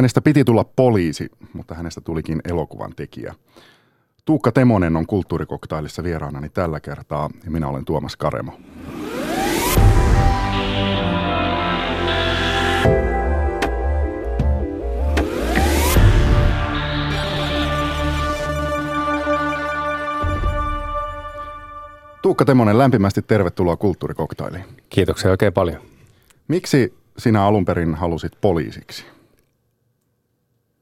Hänestä piti tulla poliisi, mutta hänestä tulikin elokuvan tekijä. Tuukka Temonen on kulttuurikoktailissa vieraanani tällä kertaa ja minä olen Tuomas Karemo. Tuukka Temonen, lämpimästi tervetuloa Kulttuurikoktailiin. Kiitoksia oikein paljon. Miksi sinä alun perin halusit poliisiksi?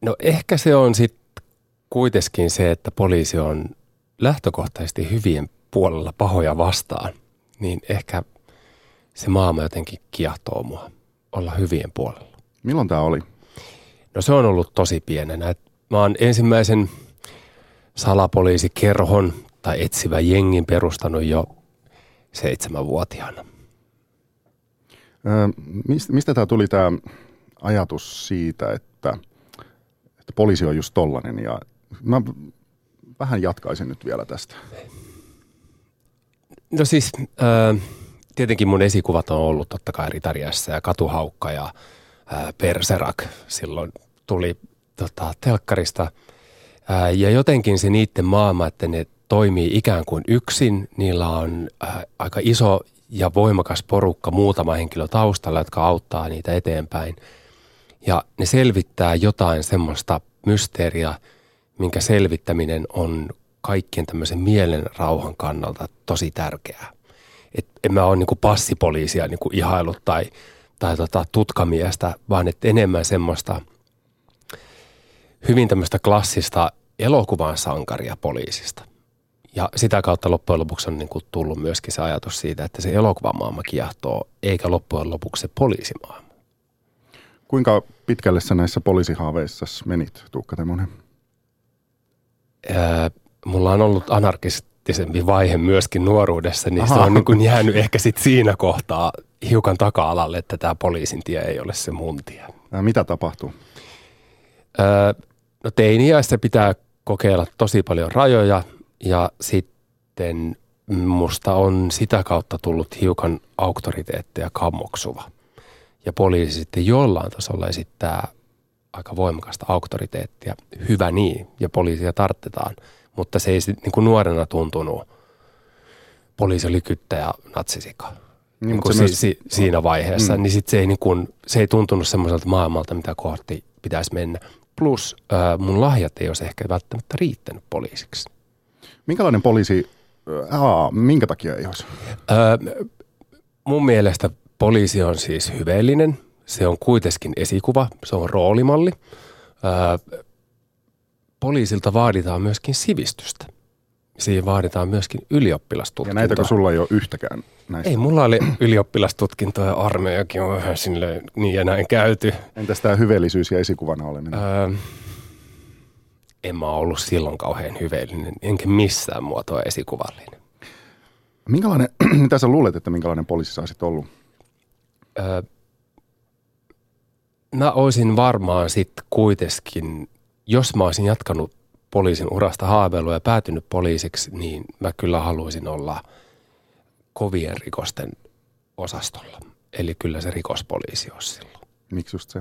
No ehkä se on sitten kuitenkin se, että poliisi on lähtökohtaisesti hyvien puolella pahoja vastaan. Niin ehkä se maailma jotenkin kiehtoo mua olla hyvien puolella. Milloin tämä oli? No se on ollut tosi pienenä. Mä oon ensimmäisen salapoliisikerhon tai etsivä jengin perustanut jo seitsemänvuotiaana. Öö, mistä, mistä tämä tuli tämä ajatus siitä, että, että poliisi on just tollanen ja mä vähän jatkaisin nyt vielä tästä. No siis äh, tietenkin mun esikuvat on ollut totta kai Ritariassa ja Katuhaukka ja äh, Perserak silloin tuli tota, telkkarista. Äh, ja jotenkin se niiden maailma, että ne toimii ikään kuin yksin. Niillä on äh, aika iso ja voimakas porukka, muutama henkilö taustalla, jotka auttaa niitä eteenpäin. Ja ne selvittää jotain semmoista mysteeriä, minkä selvittäminen on kaikkien tämmöisen mielen rauhan kannalta tosi tärkeää. Et en mä ole niinku passipoliisia niinku ihailut tai, tai tota tutkamiestä, vaan että enemmän semmoista hyvin tämmöistä klassista elokuvan sankaria poliisista. Ja sitä kautta loppujen lopuksi on niin kuin tullut myöskin se ajatus siitä, että se elokuvamaailma kiehtoo, eikä loppujen lopuksi se poliisimaailma. Kuinka pitkälle sä näissä poliisihaaveissa menit, Tuukka Temonen? Mulla on ollut anarkistisempi vaihe myöskin nuoruudessa, niin Aha. se on niin kuin jäänyt ehkä sit siinä kohtaa hiukan taka-alalle, että tämä poliisin tie ei ole se mun tie. Ja mitä tapahtuu? Öö, no teiniässä pitää kokeilla tosi paljon rajoja – ja sitten musta on sitä kautta tullut hiukan auktoriteetteja kammoksuva. Ja poliisi sitten jollain tasolla esittää aika voimakasta auktoriteettia. Hyvä niin, ja poliisia tarttetaan. Mutta se ei sitten niin kuin nuorena tuntunut. Poliisi oli kyttä ja natsisika. Niin, niin si- myös... si- siinä vaiheessa, mm. niin sit se ei, niin kuin, se ei tuntunut semmoiselta maailmalta, mitä kohti pitäisi mennä. Plus äh, mun lahjat ei olisi ehkä välttämättä riittänyt poliisiksi. Minkälainen poliisi, aa, minkä takia ei olisi? Öö, mun mielestä poliisi on siis hyveellinen. Se on kuitenkin esikuva, se on roolimalli. Öö, poliisilta vaaditaan myöskin sivistystä. Siihen vaaditaan myöskin ylioppilastutkintoa. Ja näitäkö sulla ei ole yhtäkään näistä? Ei, mulla oli ylioppilastutkinto ja armeijakin on vähän niin ja näin käyty. Entäs tämä hyveellisyys ja esikuvana oleminen? Öö, en mä ollut silloin kauhean hyveellinen, enkä missään muotoa esikuvallinen. Minkälainen, mitä sä luulet, että minkälainen poliisi sä olisit ollut? Öö, mä olisin varmaan sitten kuitenkin, jos mä olisin jatkanut poliisin urasta haaveilua ja päätynyt poliisiksi, niin mä kyllä haluaisin olla kovien rikosten osastolla. Eli kyllä se rikospoliisi olisi silloin. Miksi just se?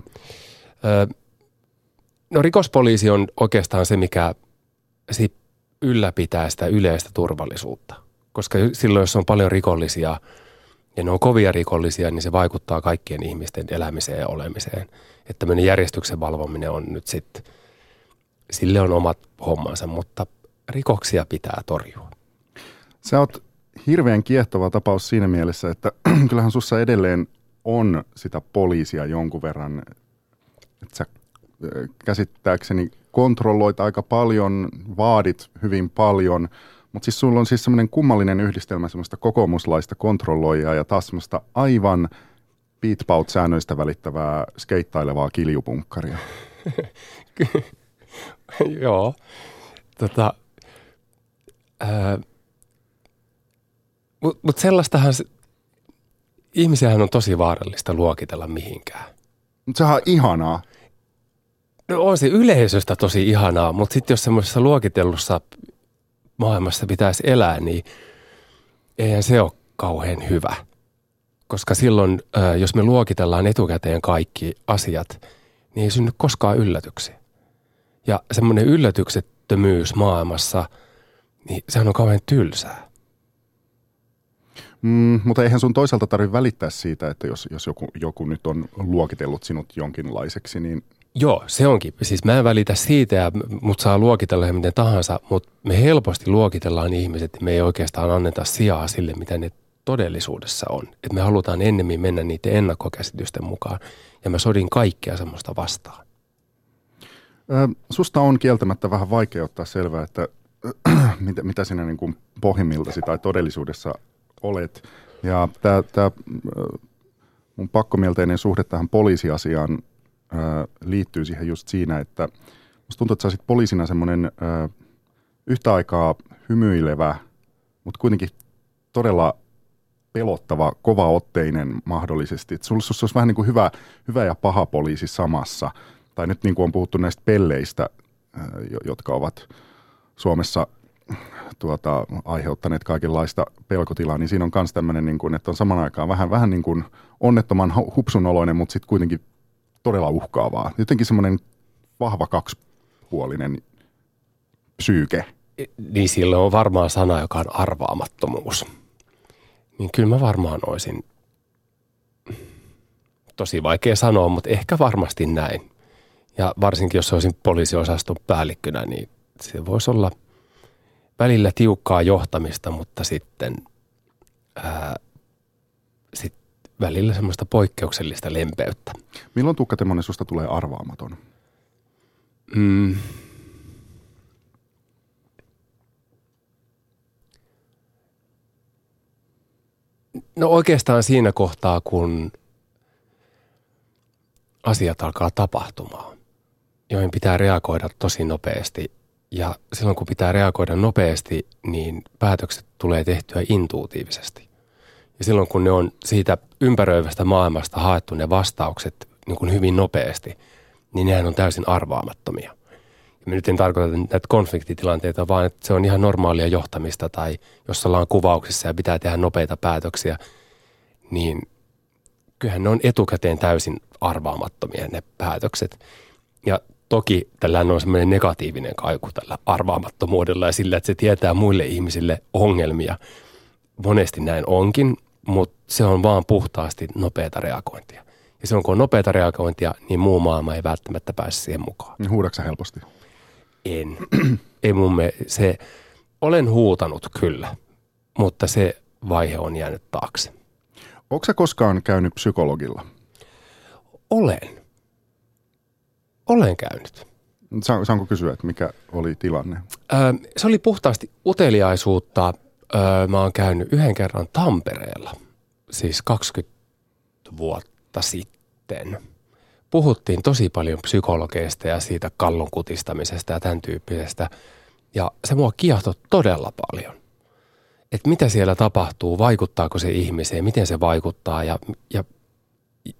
Öö, No rikospoliisi on oikeastaan se, mikä ylläpitää sitä yleistä turvallisuutta. Koska silloin, jos on paljon rikollisia ja ne on kovia rikollisia, niin se vaikuttaa kaikkien ihmisten elämiseen ja olemiseen. Että tämmöinen järjestyksen valvominen on nyt sitten, sille on omat hommansa, mutta rikoksia pitää torjua. Sä oot hirveän kiehtova tapaus siinä mielessä, että kyllähän sussa edelleen on sitä poliisia jonkun verran, että sä käsittääkseni kontrolloit aika paljon, vaadit hyvin paljon, mutta siis sulla on siis semmoinen kummallinen yhdistelmä semmoista kokoomuslaista kontrolloijaa ja taas semmoista aivan beatpout-säännöistä välittävää skeittailevaa kiljupunkkaria. Joo. Tota, mutta mut sellaistahan, ihmisiähän on tosi vaarallista luokitella mihinkään. Mutta sehän on ihanaa. No on se yleisöstä tosi ihanaa, mutta sitten jos semmoisessa luokitellussa maailmassa pitäisi elää, niin eihän se ole kauhean hyvä. Koska silloin, jos me luokitellaan etukäteen kaikki asiat, niin ei synny koskaan yllätyksiä. Ja semmoinen yllätyksettömyys maailmassa, niin sehän on kauhean tylsää. Mm, mutta eihän sun toisaalta tarvitse välittää siitä, että jos, jos joku, joku nyt on luokitellut sinut jonkinlaiseksi, niin Joo, se onkin. Siis mä en välitä siitä ja mut saa luokitella miten tahansa, mutta me helposti luokitellaan ihmiset me ei oikeastaan anneta sijaa sille, mitä ne todellisuudessa on. Et me halutaan ennemmin mennä niiden ennakkokäsitysten mukaan ja mä sodin kaikkea semmoista vastaan. Ö, susta on kieltämättä vähän vaikea ottaa selvää, että mitä, mitä sinä niin kuin pohjimmiltasi tai todellisuudessa olet. Ja tämä mun pakkomielteinen suhde tähän poliisiasiaan liittyy siihen just siinä, että musta tuntuu, että sä poliisina semmoinen yhtä aikaa hymyilevä, mutta kuitenkin todella pelottava, kovaotteinen mahdollisesti. Että sulla olisi vähän niin kuin hyvä, hyvä ja paha poliisi samassa. Tai nyt niin kuin on puhuttu näistä pelleistä, jotka ovat Suomessa tuota, aiheuttaneet kaikenlaista pelkotilaa, niin siinä on myös tämmöinen, niin kuin, että on saman aikaan vähän, vähän niin kuin onnettoman hupsunoloinen, mutta sitten kuitenkin todella uhkaavaa. Jotenkin semmoinen vahva kaksipuolinen psyyke. Niin sillä on varmaan sana, joka on arvaamattomuus. Niin kyllä mä varmaan olisin, tosi vaikea sanoa, mutta ehkä varmasti näin. Ja varsinkin jos olisin poliisiosaston päällikkönä, niin se voisi olla välillä tiukkaa johtamista, mutta sitten ää, sit välillä semmoista poikkeuksellista lempeyttä. Milloin Tuukka Temonen susta tulee arvaamaton? Mm. No oikeastaan siinä kohtaa, kun asiat alkaa tapahtumaan, joihin pitää reagoida tosi nopeasti. Ja silloin kun pitää reagoida nopeasti, niin päätökset tulee tehtyä intuitiivisesti. Ja silloin kun ne on siitä ympäröivästä maailmasta haettu ne vastaukset niin kuin hyvin nopeasti, niin nehän on täysin arvaamattomia. Ja nyt en tarkoita näitä konfliktitilanteita, vaan että se on ihan normaalia johtamista tai jos ollaan kuvauksissa ja pitää tehdä nopeita päätöksiä, niin kyllähän ne on etukäteen täysin arvaamattomia ne päätökset. Ja toki tällä on semmoinen negatiivinen kaiku tällä arvaamattomuudella ja sillä, että se tietää muille ihmisille ongelmia. Monesti näin onkin, mutta se on vaan puhtaasti nopeata reagointia. Ja silloin kun on nopeata reagointia, niin muu maailma ei välttämättä pääse siihen mukaan. Niin huudaksä helposti? En. ei mun me, se, olen huutanut kyllä, mutta se vaihe on jäänyt taakse. Onko sä koskaan käynyt psykologilla? Olen. Olen käynyt. Saanko kysyä, että mikä oli tilanne? Öö, se oli puhtaasti uteliaisuutta – Öö, mä oon käynyt yhden kerran Tampereella, siis 20 vuotta sitten. Puhuttiin tosi paljon psykologeista ja siitä kallon kutistamisesta ja tämän tyyppisestä. Ja se mua kiehtoi todella paljon. Että mitä siellä tapahtuu, vaikuttaako se ihmiseen, miten se vaikuttaa ja, ja,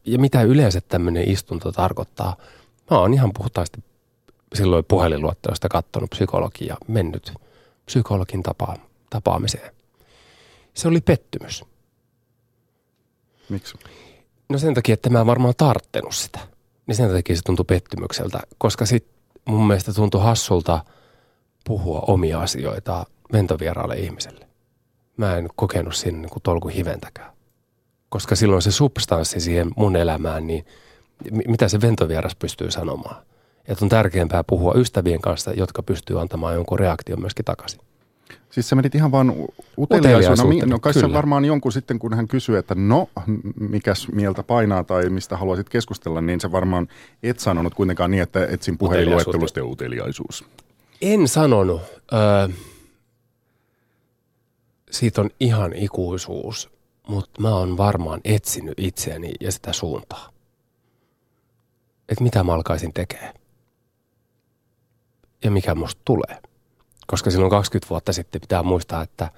ja mitä yleensä tämmöinen istunto tarkoittaa. Mä oon ihan puhtaasti silloin puhelinluottoista katsonut psykologia, mennyt psykologin tapaan tapaamiseen. Se oli pettymys. Miksi? No sen takia, että mä en varmaan tarttenut sitä. Niin sen takia se tuntui pettymykseltä, koska sit mun mielestä tuntui hassulta puhua omia asioita ventovieraalle ihmiselle. Mä en kokenut sinne niin tolku hiventäkään. Koska silloin se substanssi siihen mun elämään, niin mitä se ventovieras pystyy sanomaan. Että on tärkeämpää puhua ystävien kanssa, jotka pystyy antamaan jonkun reaktion myöskin takaisin. Siis sä menit ihan vaan uteliaisuudena. No kai se varmaan jonkun sitten, kun hän kysyy, että no, mikäs mieltä painaa tai mistä haluaisit keskustella, niin se varmaan et sanonut kuitenkaan niin, että etsin puhelinluettelusta uteliaisuus. En sanonut. Öö, siitä on ihan ikuisuus, mutta mä oon varmaan etsinyt itseäni ja sitä suuntaa. Että mitä mä alkaisin tekemään. Ja mikä musta tulee koska silloin 20 vuotta sitten pitää muistaa, että,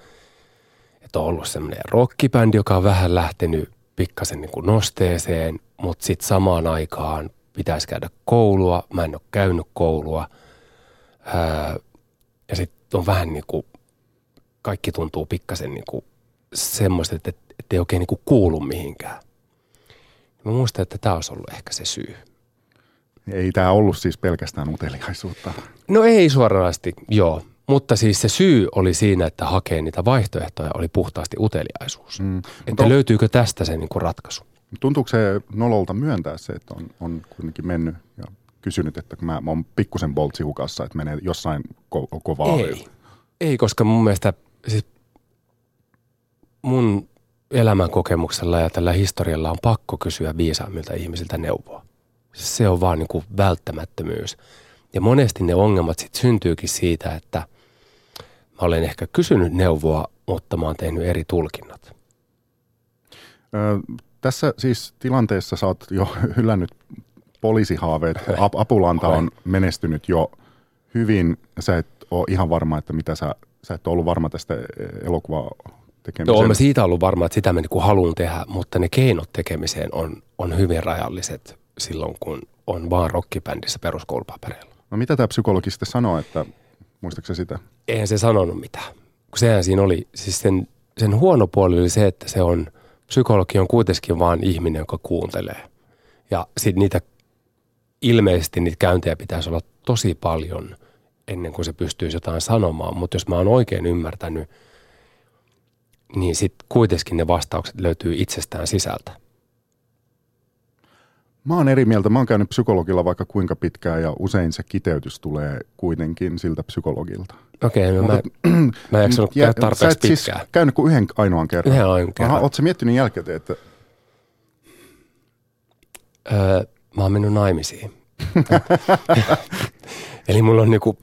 että on ollut semmoinen rockibändi, joka on vähän lähtenyt pikkasen niin kuin nosteeseen, mutta sitten samaan aikaan pitäisi käydä koulua. Mä en ole käynyt koulua. Ää, ja sitten on vähän niin kuin, kaikki tuntuu pikkasen niin kuin semmoista, että, että ei oikein niin kuin kuulu mihinkään. Mä muistan, että tämä olisi ollut ehkä se syy. Ei tämä ollut siis pelkästään uteliaisuutta. No ei suoranaisesti, joo. Mutta siis se syy oli siinä, että hakee niitä vaihtoehtoja, oli puhtaasti uteliaisuus. Mm. Että on, löytyykö tästä se niin kuin ratkaisu? Tuntuuko se nololta myöntää se, että on, on kuitenkin mennyt ja kysynyt, että kun mä, mä oon pikkusen boltsihukassa, että menee jossain ko- kovaa. Ei. ei, koska mun mielestä siis mun elämän kokemuksella ja tällä historialla on pakko kysyä viisaammilta ihmisiltä neuvoa. Se on vaan niin kuin välttämättömyys. Ja monesti ne ongelmat sitten syntyykin siitä, että mä olen ehkä kysynyt neuvoa, mutta mä oon tehnyt eri tulkinnat. Ö, tässä siis tilanteessa sä oot jo hyllännyt poliisihaaveet. Apulanta on menestynyt jo hyvin. Sä et ole ihan varma, että mitä sä, sä et ole ollut varma tästä elokuvaa tekemiseen. Joo, mä siitä ollut varma, että sitä mä niin haluan tehdä, mutta ne keinot tekemiseen on, on hyvin rajalliset silloin, kun on vaan rockibändissä peruskoulupapereilla. No mitä tämä psykologi sitten sanoo, että muistaakseni sitä? Eihän se sanonut mitään. Kun sehän siinä oli, siis sen, sen huono puoli oli se, että se on, psykologi on kuitenkin vaan ihminen, joka kuuntelee. Ja sitten niitä, ilmeisesti niitä käyntejä pitäisi olla tosi paljon ennen kuin se pystyisi jotain sanomaan. Mutta jos mä oon oikein ymmärtänyt, niin sitten kuitenkin ne vastaukset löytyy itsestään sisältä. Mä oon eri mieltä. Mä oon käynyt psykologilla vaikka kuinka pitkään ja usein se kiteytys tulee kuitenkin siltä psykologilta. Okei, okay, no Mutta, mä, mä en jaksanut käydä tarpeeksi sä et siis pitkään. siis käynyt kuin yhden ainoan kerran. Yhden ainoan kerran. Aha, ootko miettinyt jälkeen, että... Öö, mä oon mennyt naimisiin. Eli mulla on niinku,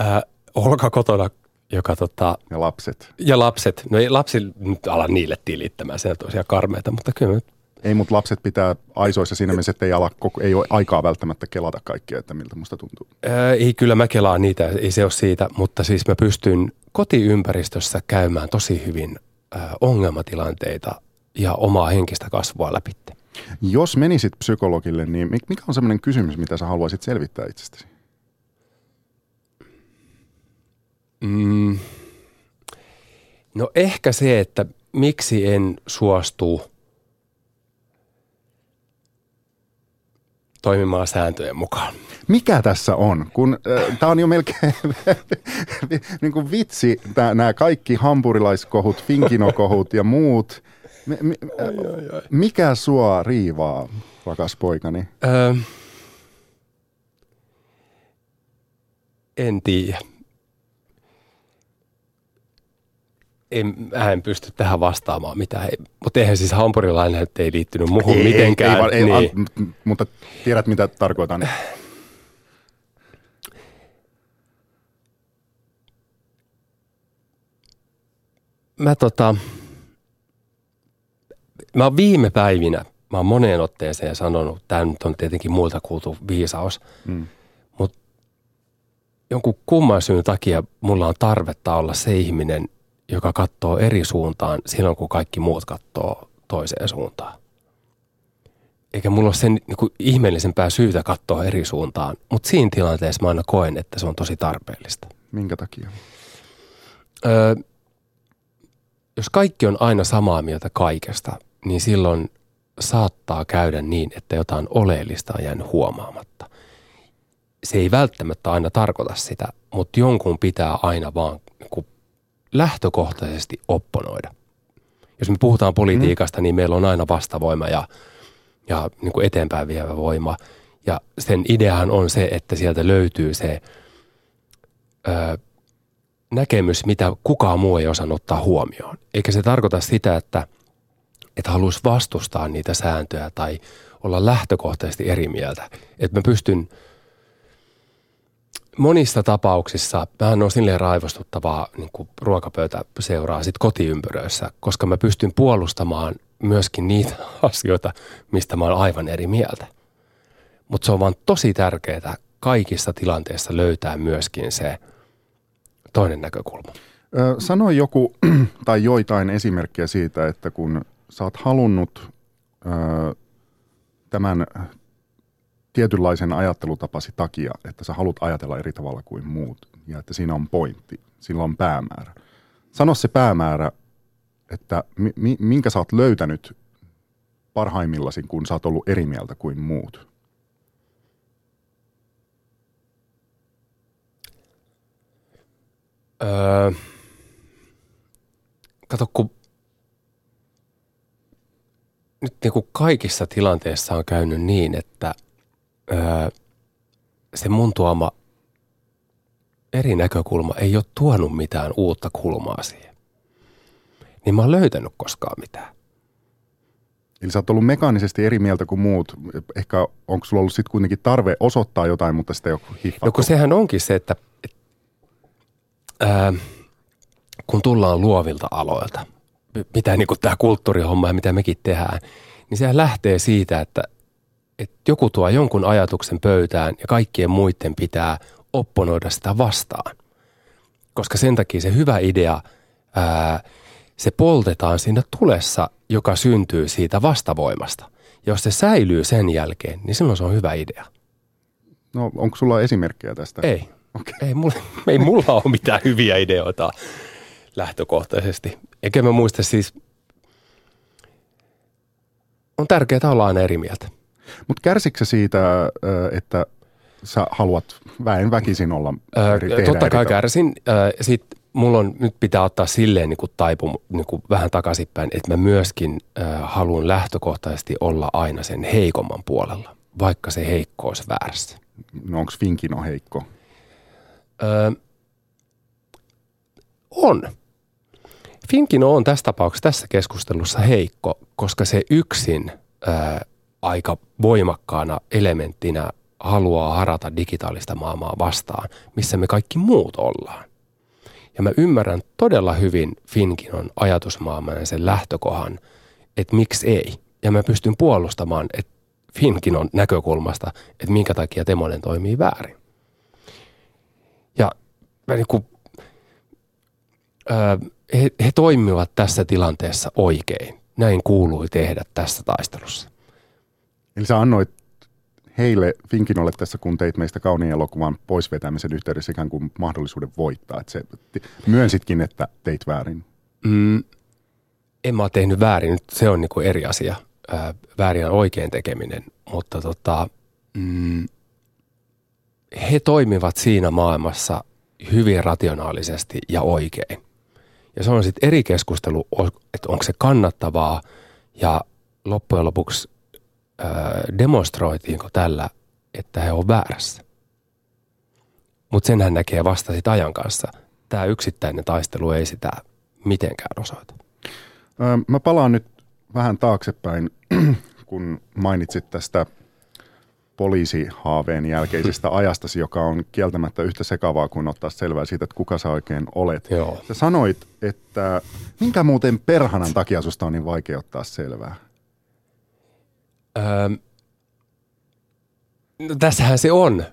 äh, Olka kotona joka tota, ja lapset. Ja lapset. No ei lapsi nyt ala niille tilittämään, se on tosiaan karmeita, mutta kyllä ei, mutta lapset pitää aisoissa siinä mielessä, että ei, ala, ei ole aikaa välttämättä kelata kaikkea, että miltä musta tuntuu. Ää, ei, kyllä mä kelaan niitä, ei se ole siitä, mutta siis mä pystyn kotiympäristössä käymään tosi hyvin ää, ongelmatilanteita ja omaa henkistä kasvua läpi. Jos menisit psykologille, niin mikä on sellainen kysymys, mitä sä haluaisit selvittää itsestäsi? Mm. No ehkä se, että miksi en suostu toimimaan sääntöjen mukaan. Mikä tässä on? Kun äh, tämä on jo melkein niin kuin vitsi, nämä kaikki hampurilaiskohut, finkinokohut ja muut. Mi, mi, ai, ai, ai. Mikä sua riivaa, rakas poikani? Öö, en tiedä. En, mä en pysty tähän vastaamaan mitään. Mutta eihän siis hampurilainen ei liittynyt muuhun ei, mitenkään. Ei, ei, niin. a, mutta tiedät mitä tarkoitan. Mä tota, mä oon viime päivinä, mä oon moneen otteeseen sanonut, tämä nyt on tietenkin muilta kuultu viisaus, mm. mutta jonkun kumman syyn takia mulla on tarvetta olla se ihminen, joka katsoo eri suuntaan silloin, kun kaikki muut katsoo toiseen suuntaan. Eikä mulla ole sen niin kuin ihmeellisempää syytä katsoa eri suuntaan, mutta siinä tilanteessa mä aina koen, että se on tosi tarpeellista. Minkä takia? Öö, jos kaikki on aina samaa mieltä kaikesta, niin silloin saattaa käydä niin, että jotain oleellista on jäänyt huomaamatta. Se ei välttämättä aina tarkoita sitä, mutta jonkun pitää aina vaan niin lähtökohtaisesti opponoida. Jos me puhutaan politiikasta, mm. niin meillä on aina vastavoima ja, ja niin kuin eteenpäin vievä voima. Ja sen ideahan on se, että sieltä löytyy se ö, näkemys, mitä kukaan muu ei osannut ottaa huomioon. Eikä se tarkoita sitä, että, että haluaisi vastustaa niitä sääntöjä tai olla lähtökohtaisesti eri mieltä. Että mä pystyn – monissa tapauksissa vähän on silleen raivostuttavaa niin kuin ruokapöytä seuraa sit kotiympyröissä, koska mä pystyn puolustamaan myöskin niitä asioita, mistä mä oon aivan eri mieltä. Mutta se on vaan tosi tärkeää kaikissa tilanteissa löytää myöskin se toinen näkökulma. Sano joku tai joitain esimerkkejä siitä, että kun sä oot halunnut tämän tietynlaisen ajattelutapasi takia, että sä haluat ajatella eri tavalla kuin muut ja että siinä on pointti, sillä on päämäärä. Sano se päämäärä, että mi- minkä sä oot löytänyt parhaimmillasi, kun sä oot ollut eri mieltä kuin muut. Öö, kato, kun nyt niin kuin kaikissa tilanteissa on käynyt niin, että – öö, se mun tuoma eri näkökulma ei ole tuonut mitään uutta kulmaa siihen. Niin mä oon löytänyt koskaan mitään. Eli sä oot ollut mekaanisesti eri mieltä kuin muut. Ehkä onko sulla ollut sitten kuitenkin tarve osoittaa jotain, mutta sitä ei ole hiffattu? No kun sehän onkin se, että et, ää, kun tullaan luovilta aloilta, mitä niin tämä kulttuurihomma ja mitä mekin tehdään, niin sehän lähtee siitä, että, että joku tuo jonkun ajatuksen pöytään ja kaikkien muiden pitää opponoida sitä vastaan. Koska sen takia se hyvä idea, ää, se poltetaan siinä tulessa, joka syntyy siitä vastavoimasta. Jos se säilyy sen jälkeen, niin silloin se on hyvä idea. No onko sulla esimerkkejä tästä? Ei. Okay. Ei, mulla, ei mulla ole mitään hyviä ideoita lähtökohtaisesti. Eikä mä muista siis, on tärkeää olla aina eri mieltä. Mutta kärsikö siitä, että sä haluat väen väkisin olla eri, öö, Totta kai kärsin. Sitten mulla on, nyt pitää ottaa silleen niin kuin taipu niin kuin vähän takaisinpäin, että mä myöskin äh, haluan lähtökohtaisesti olla aina sen heikomman puolella, vaikka se heikko olisi väärässä. No onko Finkino heikko? Öö, on. Finkino on tässä tapauksessa tässä keskustelussa heikko, koska se yksin aika voimakkaana elementtinä haluaa harata digitaalista maailmaa vastaan, missä me kaikki muut ollaan. Ja mä ymmärrän todella hyvin Finkinon ajatusmaailman ja sen lähtökohan, että miksi ei. Ja mä pystyn puolustamaan että Finkinon näkökulmasta, että minkä takia Temonen toimii väärin. Ja mä niin kuin, ää, he, he toimivat tässä tilanteessa oikein. Näin kuului tehdä tässä taistelussa. Eli sä annoit heille Finkinolle tässä, kun teit meistä kauniin elokuvan poisvetämisen yhteydessä ikään kuin mahdollisuuden voittaa. Että se, myönsitkin, että teit väärin. Mm, en mä ole tehnyt väärin, se on niinku eri asia. Ää, väärin on oikein tekeminen, mutta tota, mm, he toimivat siinä maailmassa hyvin rationaalisesti ja oikein. Ja se on sitten eri keskustelu, että onko se kannattavaa ja loppujen lopuksi demonstroitiinko tällä, että he on väärässä. Mutta sen hän näkee vasta sit ajan kanssa. Tämä yksittäinen taistelu ei sitä mitenkään osoita. Mä palaan nyt vähän taaksepäin, kun mainitsit tästä poliisihaaveen jälkeisestä ajastasi, joka on kieltämättä yhtä sekavaa kuin ottaa selvää siitä, että kuka sä oikein olet. Joo. Sä sanoit, että minkä muuten perhanan takia susta on niin vaikea ottaa selvää? Öö, no tässähän se on.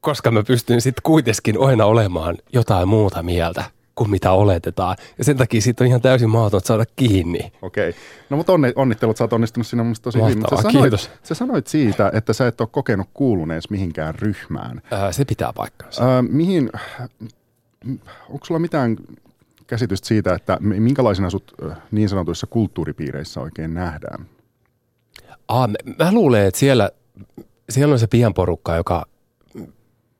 Koska mä pystyn sitten kuitenkin aina olemaan jotain muuta mieltä kuin mitä oletetaan. Ja sen takia siitä on ihan täysin mahdotonta saada kiinni. Okei. No mutta onne, onnittelut, sä oot onnistunut siinä mun tosi hyvin. Sä sanoit, kiitos. Sä sanoit siitä, että sä et ole kokenut kuulunees mihinkään ryhmään. Ää, se pitää paikkansa. Ää, mihin, onko sulla mitään käsitystä siitä, että minkälaisena sut niin sanotuissa kulttuuripiireissä oikein nähdään? Aa, mä, mä luulen, että siellä, siellä on se pian porukka, joka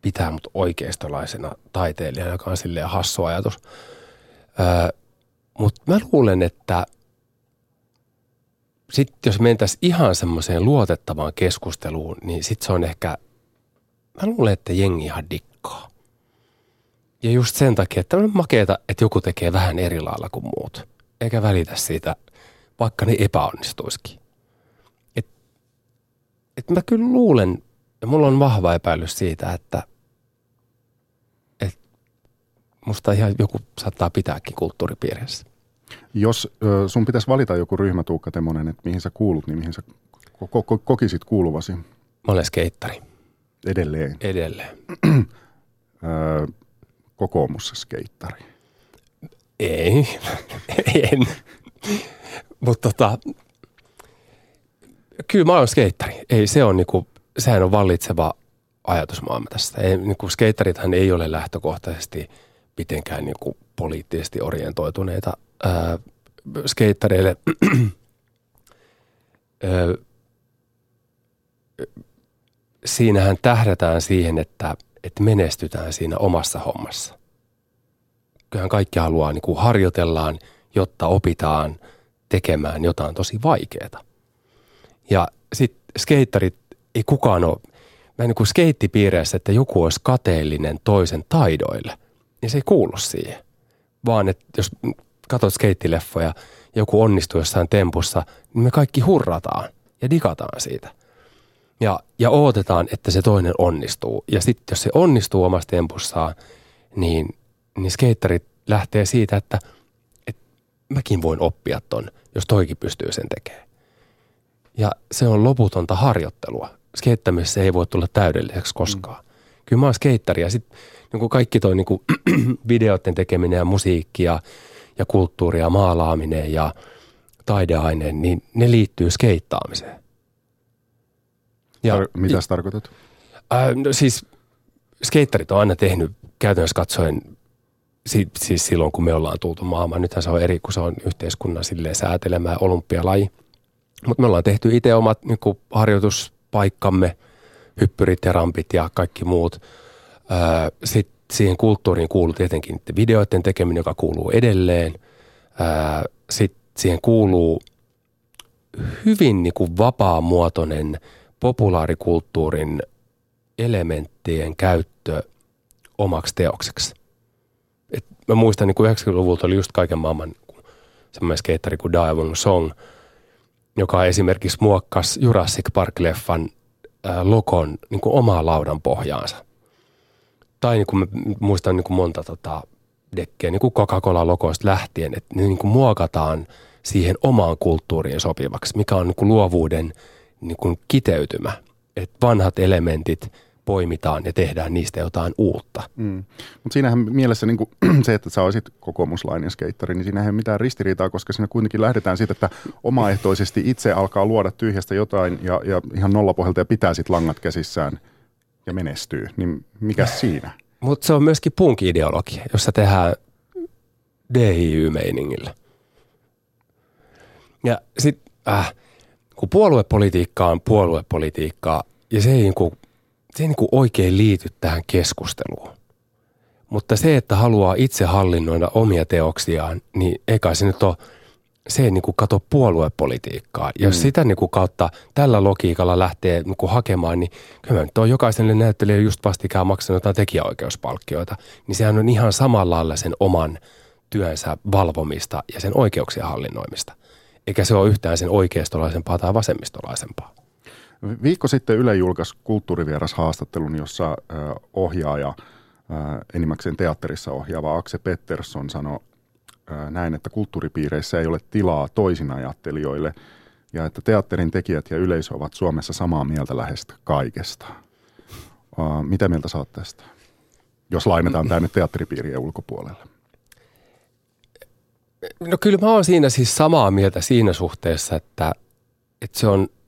pitää mut oikeistolaisena taiteilijana, joka on silleen hassu ajatus. Öö, Mutta mä luulen, että sitten jos mentäisiin ihan semmoiseen luotettavaan keskusteluun, niin sitten se on ehkä, mä luulen, että jengi ihan dikkaa. Ja just sen takia, että on makeeta, että joku tekee vähän eri lailla kuin muut. Eikä välitä siitä, vaikka ne epäonnistuisikin. Et, et mä kyllä luulen, ja mulla on vahva epäilys siitä, että musta ihan joku saattaa pitääkin kulttuuripiirissä. Jos ö, sun pitäisi valita joku ryhmä, Tuukka Temonen, että mihin sä kuulut, niin mihin sä ko- ko- kokisit kuuluvasi? Mä olen skeittari. Edelleen? Edelleen. kokoomussa skeittari? Ei, en. Mutta tota, kyllä mä oon skeittari. Ei, se on niinku, sehän on vallitseva ajatusmaailma tästä. Ei, niinku skeittarithan ei ole lähtökohtaisesti – mitenkään niin kuin poliittisesti orientoituneita ää, skeittareille. siinähän tähdätään siihen, että, että menestytään siinä omassa hommassa. kyllähän kaikki haluaa niin kuin harjoitellaan, jotta opitaan tekemään jotain tosi vaikeaa. Ja sitten skeittarit, ei kukaan ole, mä niin kuin että joku olisi kateellinen toisen taidoille, niin se ei kuulu siihen. Vaan että jos katsot skeittileffoja, joku onnistuu jossain tempussa, niin me kaikki hurrataan ja digataan siitä. Ja, ja odotetaan, että se toinen onnistuu. Ja sitten jos se onnistuu omassa tempussaan, niin, niin skeittarit lähtee siitä, että, että mäkin voin oppia ton, jos toikin pystyy sen tekemään. Ja se on loputonta harjoittelua. Skeittämisessä ei voi tulla täydelliseksi koskaan. Mm. Kyllä mä oon skeittari ja sitten niin kaikki toi niin videoiden tekeminen ja musiikki ja, ja kulttuuri ja maalaaminen ja taideaine, niin ne liittyy skeittaamiseen. Ja, Tar- mitä tarkoitat? Äh, no siis skeittarit on aina tehnyt käytännössä katsoen si- siis silloin, kun me ollaan tultu maailmaan. Nythän se on eri, kun se on yhteiskunnan silleen säätelemään olympialaji. Mutta me ollaan tehty itse omat niin kuin, harjoituspaikkamme, hyppyrit ja rampit ja kaikki muut. Sitten siihen kulttuuriin kuuluu tietenkin videoiden tekeminen, joka kuuluu edelleen. Sitten siihen kuuluu hyvin niin kuin vapaamuotoinen populaarikulttuurin elementtien käyttö omaksi teokseksi. Et mä muistan, niin kuin 90-luvulta oli just kaiken maailman semmoinen skeittari kuin Diamond Song – joka esimerkiksi muokkasi Jurassic Park-leffan ää, lokon niin kuin omaa laudan pohjaansa. Tai niin kuin mä muistan niin kuin monta tota, dekkeä niin kuin Coca-Cola-lokoista lähtien, että ne niin kuin muokataan siihen omaan kulttuuriin sopivaksi, mikä on niin kuin luovuuden niin kuin kiteytymä. Että vanhat elementit – poimitaan ja tehdään niistä jotain uutta. Mm. Mutta siinähän mielessä niin se, että sä olisit kokoomuslainen skeittari, niin siinähän ei ole mitään ristiriitaa, koska siinä kuitenkin lähdetään siitä, että omaehtoisesti itse alkaa luoda tyhjästä jotain ja, ja ihan nollapohjalta ja pitää sitten langat käsissään ja menestyy. Niin mikä siinä? Mutta se on myöskin punk-ideologia, jossa tehdään DIY-meiningillä. Ja sitten äh, kun puoluepolitiikka on puoluepolitiikkaa, ja se ei niin kuin se ei niin kuin oikein liity tähän keskusteluun. Mutta se, että haluaa itse hallinnoida omia teoksiaan, niin eikä se nyt ole, se ei niin kuin kato puoluepolitiikkaa. Mm. Jos sitä niin kuin kautta tällä logiikalla lähtee niin kuin hakemaan, niin kyllä nyt on jokaiselle näyttelijälle just vastikään maksanut jotain tekijäoikeuspalkkioita. Niin sehän on ihan samalla lailla sen oman työnsä valvomista ja sen oikeuksien hallinnoimista. Eikä se ole yhtään sen oikeistolaisempaa tai vasemmistolaisempaa. Viikko sitten Yle julkaisi kulttuurivieras haastattelun, jossa ohjaaja, enimmäkseen teatterissa ohjaava Akse Pettersson sanoi näin, että kulttuuripiireissä ei ole tilaa toisinajattelijoille ja että teatterin tekijät ja yleisö ovat Suomessa samaa mieltä lähestä kaikesta. Mitä mieltä saat tästä, jos lainataan tänne teatteripiirien ulkopuolelle? No kyllä mä oon siinä siis samaa mieltä siinä suhteessa, että, että se on –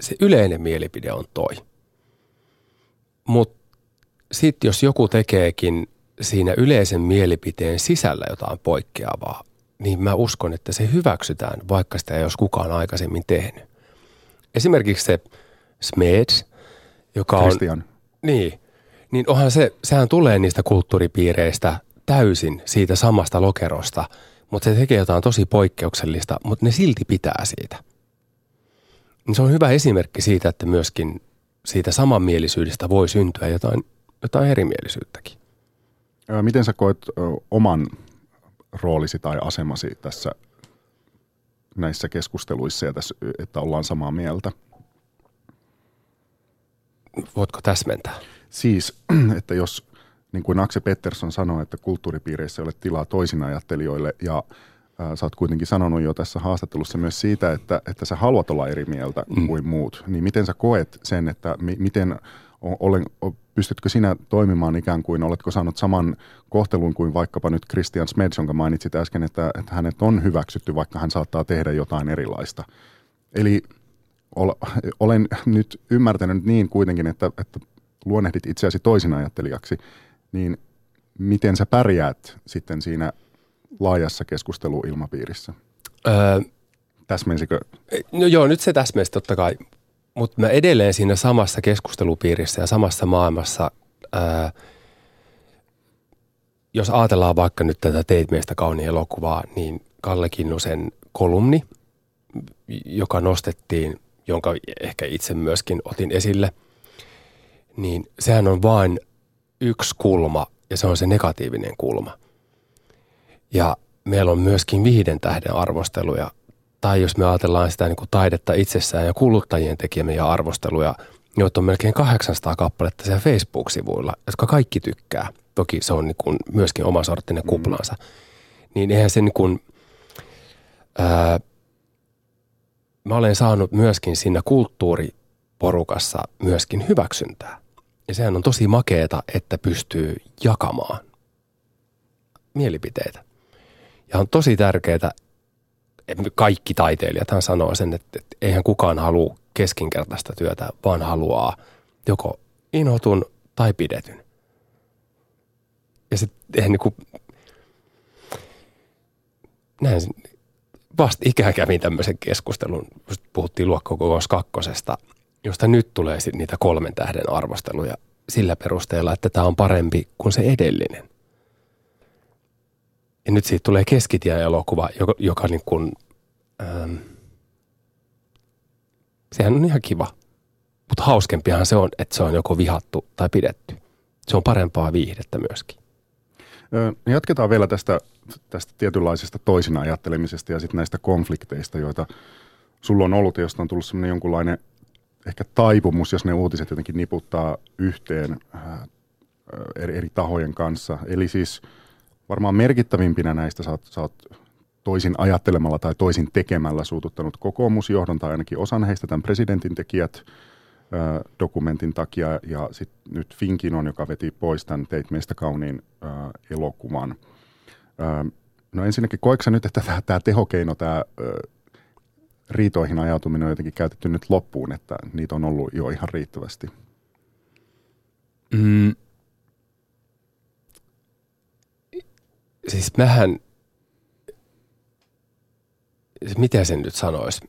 se yleinen mielipide on toi. Mutta sitten jos joku tekeekin siinä yleisen mielipiteen sisällä jotain poikkeavaa, niin mä uskon, että se hyväksytään, vaikka sitä ei olisi kukaan aikaisemmin tehnyt. Esimerkiksi se Smeds, joka Christian. on... Niin, niin onhan se, sehän tulee niistä kulttuuripiireistä täysin siitä samasta lokerosta, mutta se tekee jotain tosi poikkeuksellista, mutta ne silti pitää siitä. Niin se on hyvä esimerkki siitä, että myöskin siitä samanmielisyydestä voi syntyä jotain, jotain erimielisyyttäkin. Miten sä koet oman roolisi tai asemasi tässä näissä keskusteluissa ja tässä, että ollaan samaa mieltä? Voitko täsmentää? Siis, että jos niin kuin Akse Pettersson sanoi, että kulttuuripiireissä ei ole tilaa toisinajattelijoille ja sä oot kuitenkin sanonut jo tässä haastattelussa myös siitä, että, että sä haluat olla eri mieltä mm. kuin muut. Niin miten sä koet sen, että mi, miten olen, pystytkö sinä toimimaan ikään kuin, oletko saanut saman kohtelun kuin vaikkapa nyt Christian Smeds, jonka mainitsit äsken, että, että hänet on hyväksytty, vaikka hän saattaa tehdä jotain erilaista. Eli olen nyt ymmärtänyt niin kuitenkin, että, että luonnehdit itseäsi toisin ajattelijaksi, niin miten sä pärjäät sitten siinä laajassa keskusteluilmapiirissä? Öö, Täsmensikö? No joo, nyt se täsmensi totta kai. Mutta mä edelleen siinä samassa keskustelupiirissä ja samassa maailmassa ää, jos ajatellaan vaikka nyt tätä Teit meistä kauniin elokuvaa, niin Kalle Kinnusen kolumni, joka nostettiin, jonka ehkä itse myöskin otin esille, niin sehän on vain yksi kulma ja se on se negatiivinen kulma. Ja meillä on myöskin viiden tähden arvosteluja, tai jos me ajatellaan sitä niin kuin taidetta itsessään ja kuluttajien tekemiä arvosteluja, joita on melkein 800 kappaletta siellä Facebook-sivuilla, jotka kaikki tykkää. Toki se on niin kuin myöskin oma sorttinen mm. kuplansa. Mm. Niin eihän se niin kuin, ää, mä olen saanut myöskin siinä kulttuuriporukassa myöskin hyväksyntää. Ja sehän on tosi makeeta, että pystyy jakamaan mielipiteitä. Ja on tosi tärkeää, kaikki taiteilijathan sanoo sen, että, että eihän kukaan halua keskinkertaista työtä, vaan haluaa joko inhotun tai pidetyn. Ja sitten eihän niinku, näin, vasta ikään kävin tämmöisen keskustelun, puhuttiin luokkakokous kakkosesta, josta nyt tulee sit niitä kolmen tähden arvosteluja sillä perusteella, että tämä on parempi kuin se edellinen. Ja nyt siitä tulee keskitien elokuva, joka, joka niin kuin, ähm, sehän on ihan kiva. Mutta hauskempihan se on, että se on joko vihattu tai pidetty. Se on parempaa viihdettä myöskin. Jatketaan vielä tästä, tästä tietynlaisesta toisin ajattelemisesta ja sitten näistä konflikteista, joita sulla on ollut ja josta on tullut sellainen jonkunlainen ehkä taipumus, jos ne uutiset jotenkin niputtaa yhteen eri, eri tahojen kanssa. Eli siis varmaan merkittävimpinä näistä sä oot, sä oot toisin ajattelemalla tai toisin tekemällä suututtanut kokoomusjohdon tai ainakin osan heistä tämän presidentin tekijät dokumentin takia ja sitten nyt Finkin on, joka veti pois tämän Teit meistä kauniin ää, elokuvan. Ää, no ensinnäkin, koetko nyt, että tämä tehokeino, tämä riitoihin ajautuminen on jotenkin käytetty nyt loppuun, että niitä on ollut jo ihan riittävästi? Mm. Siis mähän, mitä sen nyt sanoisi?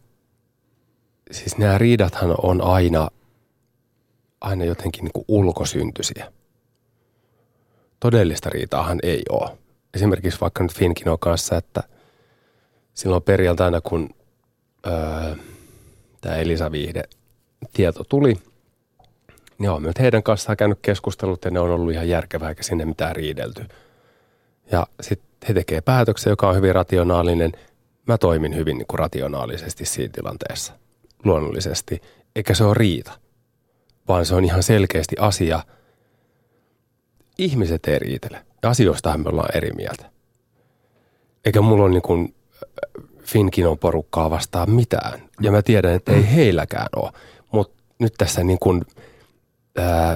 Siis nämä riidathan on aina, aina jotenkin niin kuin ulkosyntyisiä. Todellista riitaahan ei ole. Esimerkiksi vaikka nyt Finkinon kanssa, että silloin perjantaina, kun öö, tämä Elisa Viihde tieto tuli, niin olen myös heidän kanssaan käynyt keskustelut ja ne on ollut ihan järkevää eikä sinne mitään riidelty. Ja sitten he tekee päätöksen, joka on hyvin rationaalinen. Mä toimin hyvin niin kuin rationaalisesti siinä tilanteessa, luonnollisesti. Eikä se ole riita, vaan se on ihan selkeästi asia. Ihmiset ei riitele. Asioistahan me ollaan eri mieltä. Eikä mulla ole niin kuin Finkinon porukkaa vastaan mitään. Ja mä tiedän, että ei heilläkään ole. Mutta nyt tässä niin kuin, ää,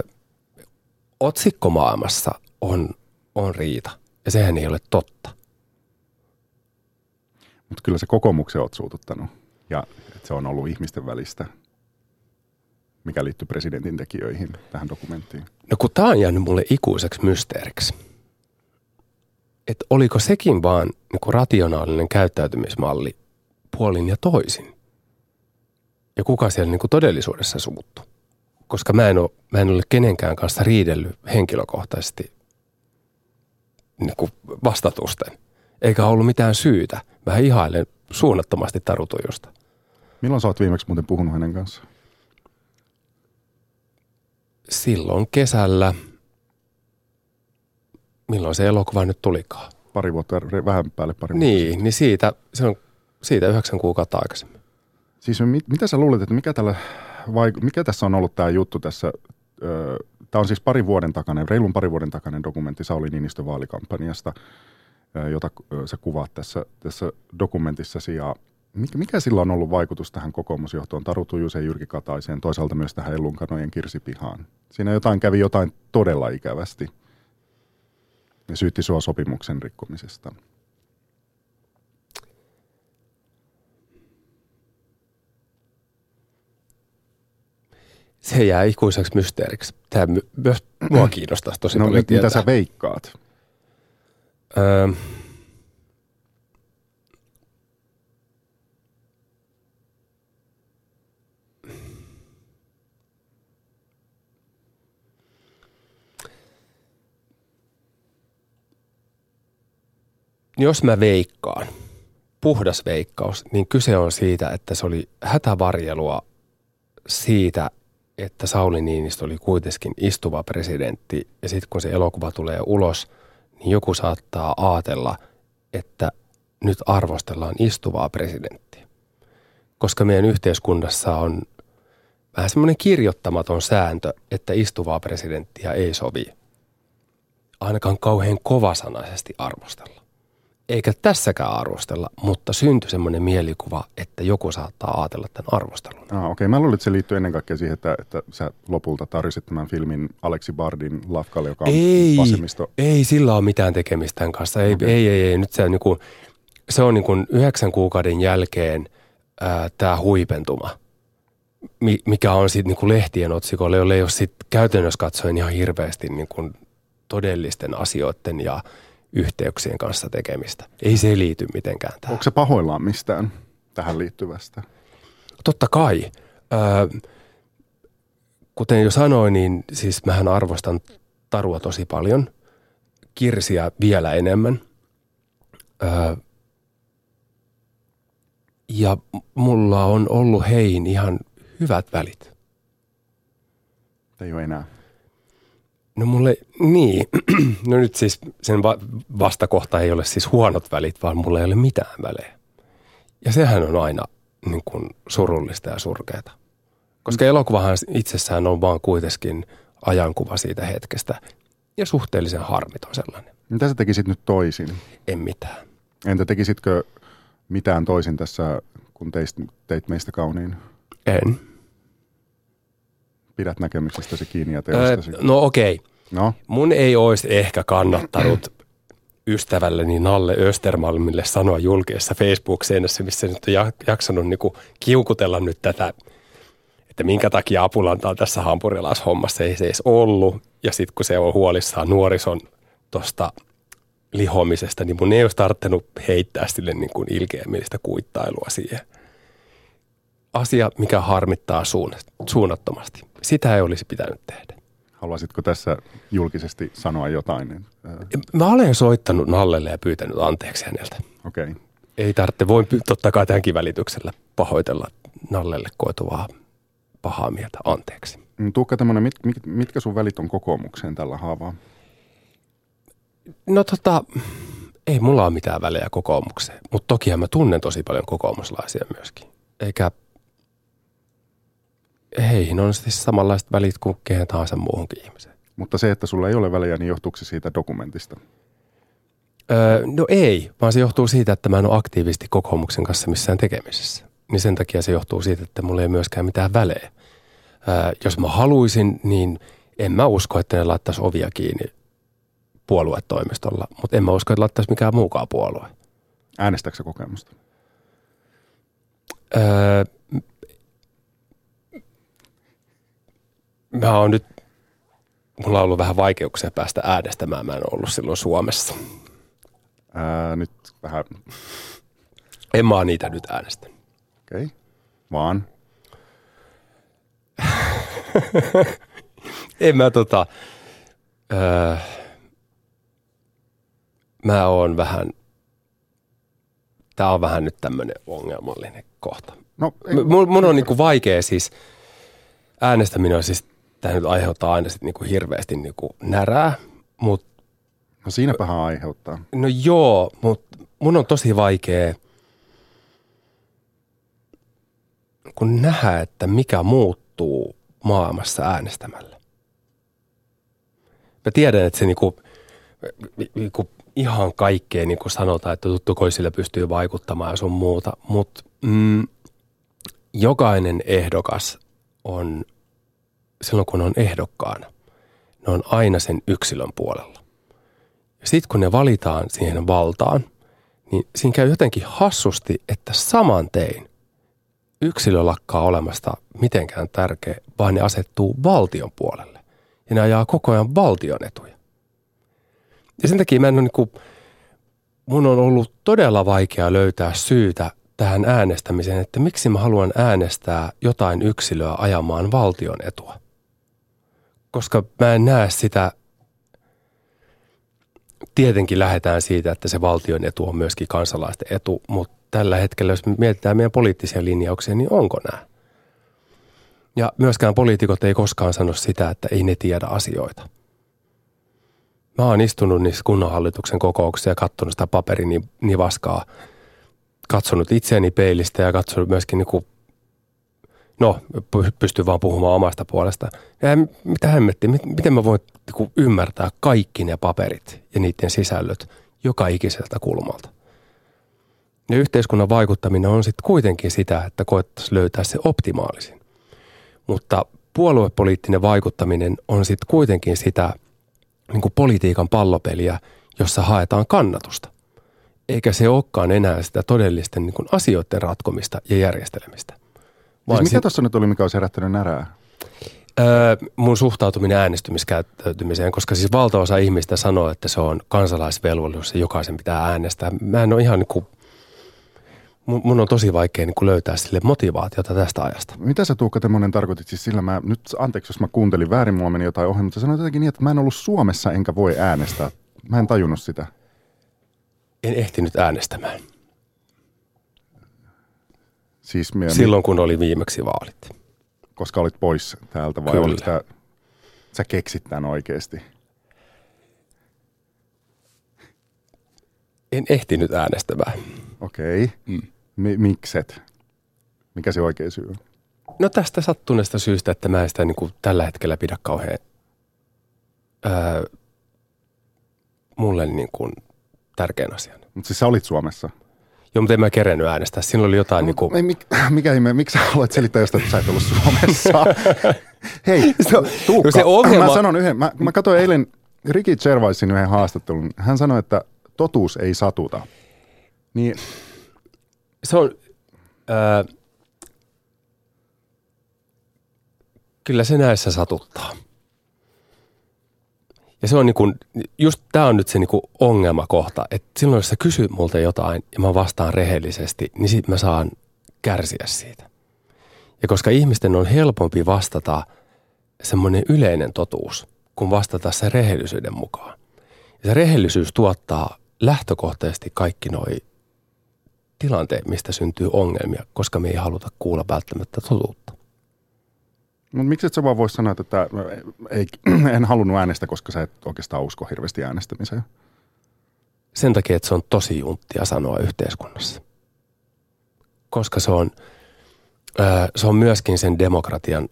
otsikkomaailmassa on, on riita. Ja sehän ei ole totta. Mutta kyllä se kokoomuksen oot suututtanut. Ja että se on ollut ihmisten välistä, mikä liittyy presidentin tekijöihin tähän dokumenttiin. No kun tämä on jäänyt mulle ikuiseksi mysteeriksi että oliko sekin vaan niin rationaalinen käyttäytymismalli puolin ja toisin. Ja kuka siellä niin todellisuudessa suuttu. Koska mä en, ole, mä en ole kenenkään kanssa riidellyt henkilökohtaisesti niin kuin vastatusten. Eikä ollut mitään syytä. Mä ihailen suunnattomasti tarutujusta. Milloin sä oot viimeksi muuten puhunut hänen kanssaan? Silloin kesällä – milloin se elokuva nyt tulikaan? Pari vuotta, vähän päälle pari vuotta. Niin, niin siitä, se on siitä yhdeksän kuukautta aikaisemmin. Siis mit, mitä sä luulet, että mikä, tällä, vai, mikä tässä on ollut tämä juttu tässä, tämä on siis pari vuoden takainen, reilun pari vuoden takainen dokumentti Sauli Niinistön vaalikampanjasta, jota sä kuvaat tässä, tässä dokumentissasi ja mikä, mikä sillä on ollut vaikutus tähän kokoomusjohtoon, Taru Tujusen, Jyrki Kataiseen, toisaalta myös tähän Ellunkanojen kirsipihaan? Siinä jotain kävi jotain todella ikävästi ja syytti sua sopimuksen rikkomisesta. Se jää ikuiseksi mysteeriksi. Tämä myös mua kiinnostaa tosi no, paljon mitä sä veikkaat? Öö, jos mä veikkaan, puhdas veikkaus, niin kyse on siitä, että se oli hätävarjelua siitä, että Sauli Niinistö oli kuitenkin istuva presidentti ja sitten kun se elokuva tulee ulos, niin joku saattaa ajatella, että nyt arvostellaan istuvaa presidenttiä. Koska meidän yhteiskunnassa on vähän semmoinen kirjoittamaton sääntö, että istuvaa presidenttiä ei sovi ainakaan kauhean kovasanaisesti arvostella eikä tässäkään arvostella, mutta syntyi semmoinen mielikuva, että joku saattaa ajatella tämän arvostelun. Ah, Okei, okay. mä luulen, että se liittyy ennen kaikkea siihen, että, että sä lopulta tarjosit tämän filmin Aleksi Bardin Lafkalle, joka on ei, vasemmisto. Ei, sillä ole mitään tekemistä tämän kanssa. Ei, okay. ei, ei, ei. Nyt se, on, niin kuin, se on niin kuin yhdeksän kuukauden jälkeen tämä huipentuma, mikä on sitten niin lehtien otsikolle, jolle ei ole sit käytännössä katsoen ihan hirveästi niin kuin todellisten asioiden ja – yhteyksien kanssa tekemistä. Ei se liity mitenkään tähän. Onko se pahoillaan mistään tähän liittyvästä? Totta kai. Öö, kuten jo sanoin, niin siis mähän arvostan Tarua tosi paljon, Kirsiä vielä enemmän. Öö, ja mulla on ollut heihin ihan hyvät välit. Ei ole enää. No mulle, niin. No nyt siis sen va- vastakohta ei ole siis huonot välit, vaan mulla ei ole mitään välejä. Ja sehän on aina niin kuin surullista ja surkeata. Koska elokuvahan itsessään on vaan kuitenkin ajankuva siitä hetkestä. Ja suhteellisen harmiton sellainen. Mitä sä tekisit nyt toisin? En mitään. Entä tekisitkö mitään toisin tässä, kun teist, teit meistä kauniin? En pidät näkemyksestäsi kiinni ja teostasi? Öö, no okei. Okay. No? Mun ei olisi ehkä kannattanut ystävälleni Nalle Östermalmille sanoa julkisessa Facebook-seinässä, missä nyt on jaksanut niinku kiukutella nyt tätä, että minkä takia Apulanta on tässä hampurilaishommassa, ei se edes ollut. Ja sitten kun se on huolissaan nuorison tuosta lihomisesta, niin mun ei olisi tarttunut heittää sille niin kuin ilkeämielistä kuittailua siihen. Asia, mikä harmittaa suunnattomasti. Sitä ei olisi pitänyt tehdä. Haluaisitko tässä julkisesti sanoa jotain? Niin, Mä olen soittanut Nallelle ja pyytänyt anteeksi häneltä. Okei. Okay. Ei tarvitse, voin totta kai tämänkin välityksellä pahoitella Nallelle koituvaa pahaa mieltä anteeksi. Mm, Tuukka tämmöinen, mit, mit, mitkä sun välit on kokoomukseen tällä haavaa? No tota, ei mulla ole mitään välejä kokoomukseen, mutta toki mä tunnen tosi paljon kokoomuslaisia myöskin. Eikä heihin on siis samanlaiset välit kuin kehen tahansa muuhunkin ihmiseen. Mutta se, että sulla ei ole välejä, niin johtuuko se siitä dokumentista? Öö, no ei, vaan se johtuu siitä, että mä en ole aktiivisesti kokoomuksen kanssa missään tekemisessä. Niin sen takia se johtuu siitä, että mulla ei myöskään mitään välejä. Öö, jos mä haluaisin, niin en mä usko, että ne laittaisi ovia kiinni puoluetoimistolla, mutta en mä usko, että laittaisi mikään muukaan puolue. Äänestätkö kokemusta? Öö, mä oon nyt, mulla on ollut vähän vaikeuksia päästä äänestämään. Mä en ollut silloin Suomessa. Ää, nyt vähän. En mä niitä nyt äänestänyt. Okei. Okay. Vaan? en mä tota, öö, mä oon vähän, tää on vähän nyt tämmönen ongelmallinen kohta. No, ei, mun, mun on niinku vaikea siis, äänestäminen on siis tämä nyt aiheuttaa aina sitten niinku hirveästi niinku närää, mutta... No siinäpähän aiheuttaa. No joo, mutta mun on tosi vaikea kun nähdä, että mikä muuttuu maailmassa äänestämällä. Mä tiedän, että se niinku, niinku ihan kaikkeen niinku sanotaan, että tuttukoisille pystyy vaikuttamaan ja sun muuta, mutta mm, jokainen ehdokas on silloin kun on ehdokkaana, ne on aina sen yksilön puolella. Ja sitten kun ne valitaan siihen valtaan, niin siinä käy jotenkin hassusti, että saman tein yksilö lakkaa olemasta mitenkään tärkeä, vaan ne asettuu valtion puolelle. Ja ne ajaa koko ajan valtion etuja. Ja sen takia mä en ole niin kuin, mun on ollut todella vaikea löytää syytä tähän äänestämiseen, että miksi mä haluan äänestää jotain yksilöä ajamaan valtion etua koska mä en näe sitä tietenkin lähdetään siitä, että se valtion etu on myöskin kansalaisten etu, mutta tällä hetkellä, jos me mietitään meidän poliittisia linjauksia, niin onko nämä? Ja myöskään poliitikot ei koskaan sano sitä, että ei ne tiedä asioita. Mä oon istunut niissä kunnanhallituksen kokouksissa ja katsonut sitä nivaskaa, katsonut itseäni peilistä ja katsonut myöskin niin no, pystyn vaan puhumaan omasta puolesta. Ja mitä hemmetti, miten mä voin niin kuin, ymmärtää kaikki ne paperit ja niiden sisällöt joka ikiseltä kulmalta. Ja yhteiskunnan vaikuttaminen on sitten kuitenkin sitä, että koettaisiin löytää se optimaalisin. Mutta puoluepoliittinen vaikuttaminen on sitten kuitenkin sitä niin kuin politiikan pallopeliä, jossa haetaan kannatusta. Eikä se olekaan enää sitä todellisten niin kuin asioiden ratkomista ja järjestelemistä. Vaan siis mikä tuossa nyt oli, mikä olisi herättänyt närää? Öö, mun suhtautuminen äänestymiskäyttäytymiseen, koska siis valtaosa ihmistä sanoo, että se on kansalaisvelvollisuus ja jokaisen pitää äänestää. Mä en ole ihan niin kuin – mun on tosi vaikea niin löytää sille motivaatiota tästä ajasta. Mitä sä Tuukka Temonen tarkoitit siis sillä, mä, nyt anteeksi jos mä kuuntelin väärin, mulla meni jotain ohi, mutta sanoit jotenkin niin, että mä en ollut Suomessa enkä voi äänestää. Mä en tajunnut sitä. En ehtinyt äänestämään. Siis me, Silloin kun oli viimeksi vaalit. Koska olit pois täältä vai Kyllä. olit tää, sä keksit tämän oikeasti? En ehtinyt äänestämään. Okei. Okay. Mm. Mi- mikset? Mikä se oikea syy on? No tästä sattuneesta syystä, että mä en sitä niin kuin tällä hetkellä pidä kauhean öö, mulle niin kuin tärkeän asian. Mutta siis sä olit Suomessa? Joo, mutta en mä kerennyt äänestää. Siinä oli jotain no, niin kuin... Ei, mikä ihme, miksi sä haluat selittää jostain, että sä et ollut Suomessa? Hei, no, Tuukka, se ongelma... mä sanon yhden. Mä, mä katsoin eilen Ricky Gervaisin yhden haastattelun. Hän sanoi, että totuus ei satuta. Niin se on, ää, kyllä se näissä satuttaa. Ja se on niin kuin, just tämä on nyt se niin kuin ongelmakohta, että silloin jos sä kysyt multa jotain ja mä vastaan rehellisesti, niin sit mä saan kärsiä siitä. Ja koska ihmisten on helpompi vastata semmoinen yleinen totuus, kun vastata se rehellisyyden mukaan. Ja se rehellisyys tuottaa lähtökohtaisesti kaikki noi tilanteet, mistä syntyy ongelmia, koska me ei haluta kuulla välttämättä totuutta. Mutta miksi et sä vaan voisi sanoa, että ei, en halunnut äänestä, koska sä et oikeastaan usko hirveästi äänestämiseen? Sen takia, että se on tosi junttia sanoa yhteiskunnassa. Koska se on, se on myöskin sen demokratian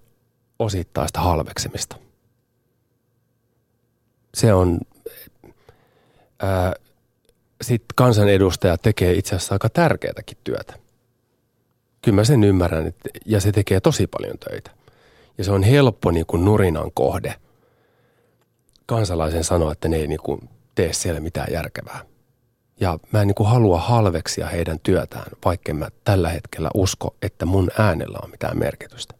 osittaista halveksemista. Se on, sitten kansanedustaja tekee itse asiassa aika tärkeätäkin työtä. Kyllä mä sen ymmärrän, että, ja se tekee tosi paljon töitä. Ja se on helppo niin kuin nurinan kohde kansalaisen sanoa, että ne ei niin kuin tee siellä mitään järkevää. Ja mä en niin kuin halua halveksia heidän työtään, vaikka mä tällä hetkellä usko, että mun äänellä on mitään merkitystä.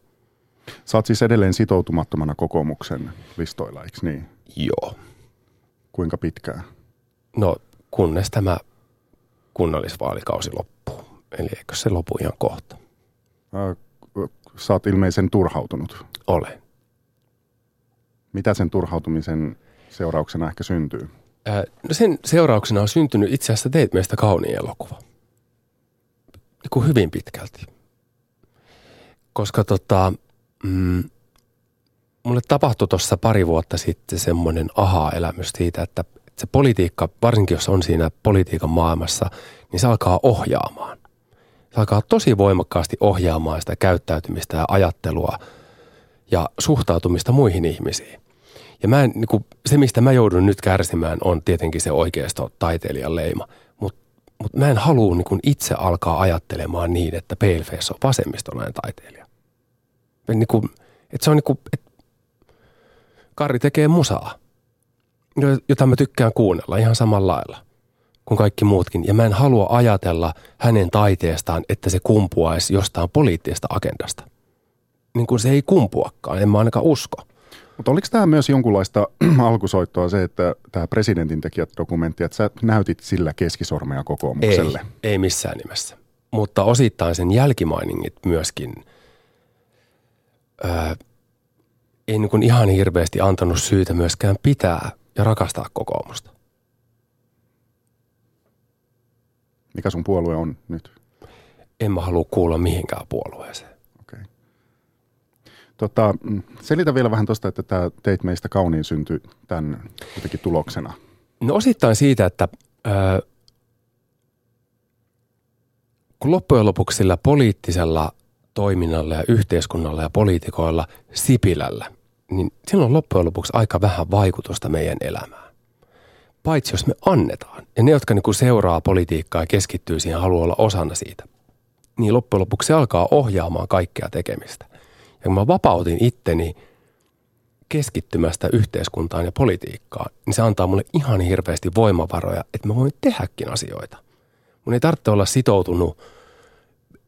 Sä oot siis edelleen sitoutumattomana kokoomuksen listoilla, eikö niin? Joo. Kuinka pitkään? No kunnes tämä kunnallisvaalikausi loppuu. Eli eikö se lopu ihan kohta? Sä oot ilmeisen turhautunut. Olen. Mitä sen turhautumisen seurauksena ehkä syntyy? Ää, no sen seurauksena on syntynyt itse asiassa Teit meistä kauniin elokuva. Niin kuin hyvin pitkälti. Koska tota, mm, mulle tapahtui tuossa pari vuotta sitten semmoinen aha-elämys siitä, että se politiikka, varsinkin jos on siinä politiikan maailmassa, niin se alkaa ohjaamaan. Se alkaa tosi voimakkaasti ohjaamaan sitä käyttäytymistä ja ajattelua ja suhtautumista muihin ihmisiin. Ja mä en, niin kuin, se, mistä mä joudun nyt kärsimään, on tietenkin se oikeisto taiteilijan leima. Mutta mut mä en halua niin itse alkaa ajattelemaan niin, että Paleface on vasemmistolainen taiteilija. Niin kuin, että se on niin kuin, että Karri tekee musaa jota mä tykkään kuunnella ihan samalla lailla kuin kaikki muutkin. Ja mä en halua ajatella hänen taiteestaan, että se kumpuaisi jostain poliittisesta agendasta. Niin kuin se ei kumpuakaan, en mä ainakaan usko. Mutta oliko tämä myös jonkunlaista alkusoittoa se, että tämä presidentin tekijät dokumentti, että sä näytit sillä keskisormea kokoomukselle? Ei, ei missään nimessä. Mutta osittain sen jälkimainingit myöskin öö, ei niin kuin ihan hirveästi antanut syytä myöskään pitää ja rakastaa kokoomusta. Mikä sun puolue on nyt? En mä halua kuulla mihinkään puolueeseen. Okei. Okay. Tota, mm, selitä vielä vähän tuosta, että tämä Teit meistä kauniin syntyi tämän jotenkin tuloksena. No osittain siitä, että ö, kun loppujen lopuksi sillä poliittisella toiminnalla ja yhteiskunnalla ja poliitikoilla Sipilällä, niin silloin on loppujen lopuksi aika vähän vaikutusta meidän elämään. Paitsi jos me annetaan. Ja ne, jotka niin seuraa politiikkaa ja keskittyy siihen, haluaa olla osana siitä. Niin loppujen lopuksi se alkaa ohjaamaan kaikkea tekemistä. Ja kun mä vapautin itteni keskittymästä yhteiskuntaan ja politiikkaan, niin se antaa mulle ihan hirveästi voimavaroja, että mä voin tehdäkin asioita. Mun ei tarvitse olla sitoutunut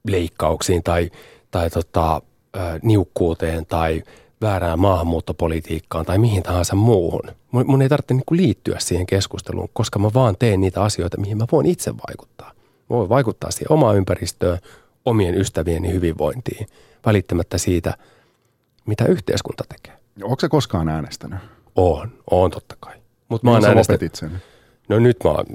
leikkauksiin tai, tai tota, niukkuuteen tai väärään maahanmuuttopolitiikkaan tai mihin tahansa muuhun. Mun, mun ei tarvitse niin liittyä siihen keskusteluun, koska mä vaan teen niitä asioita, mihin mä voin itse vaikuttaa. Mä voin vaikuttaa siihen omaan ympäristöön, omien ystävieni hyvinvointiin, välittämättä siitä, mitä yhteiskunta tekee. Onko se koskaan äänestänyt? On, on totta kai. Mut mä oon äänestänyt... sen? No nyt mä oon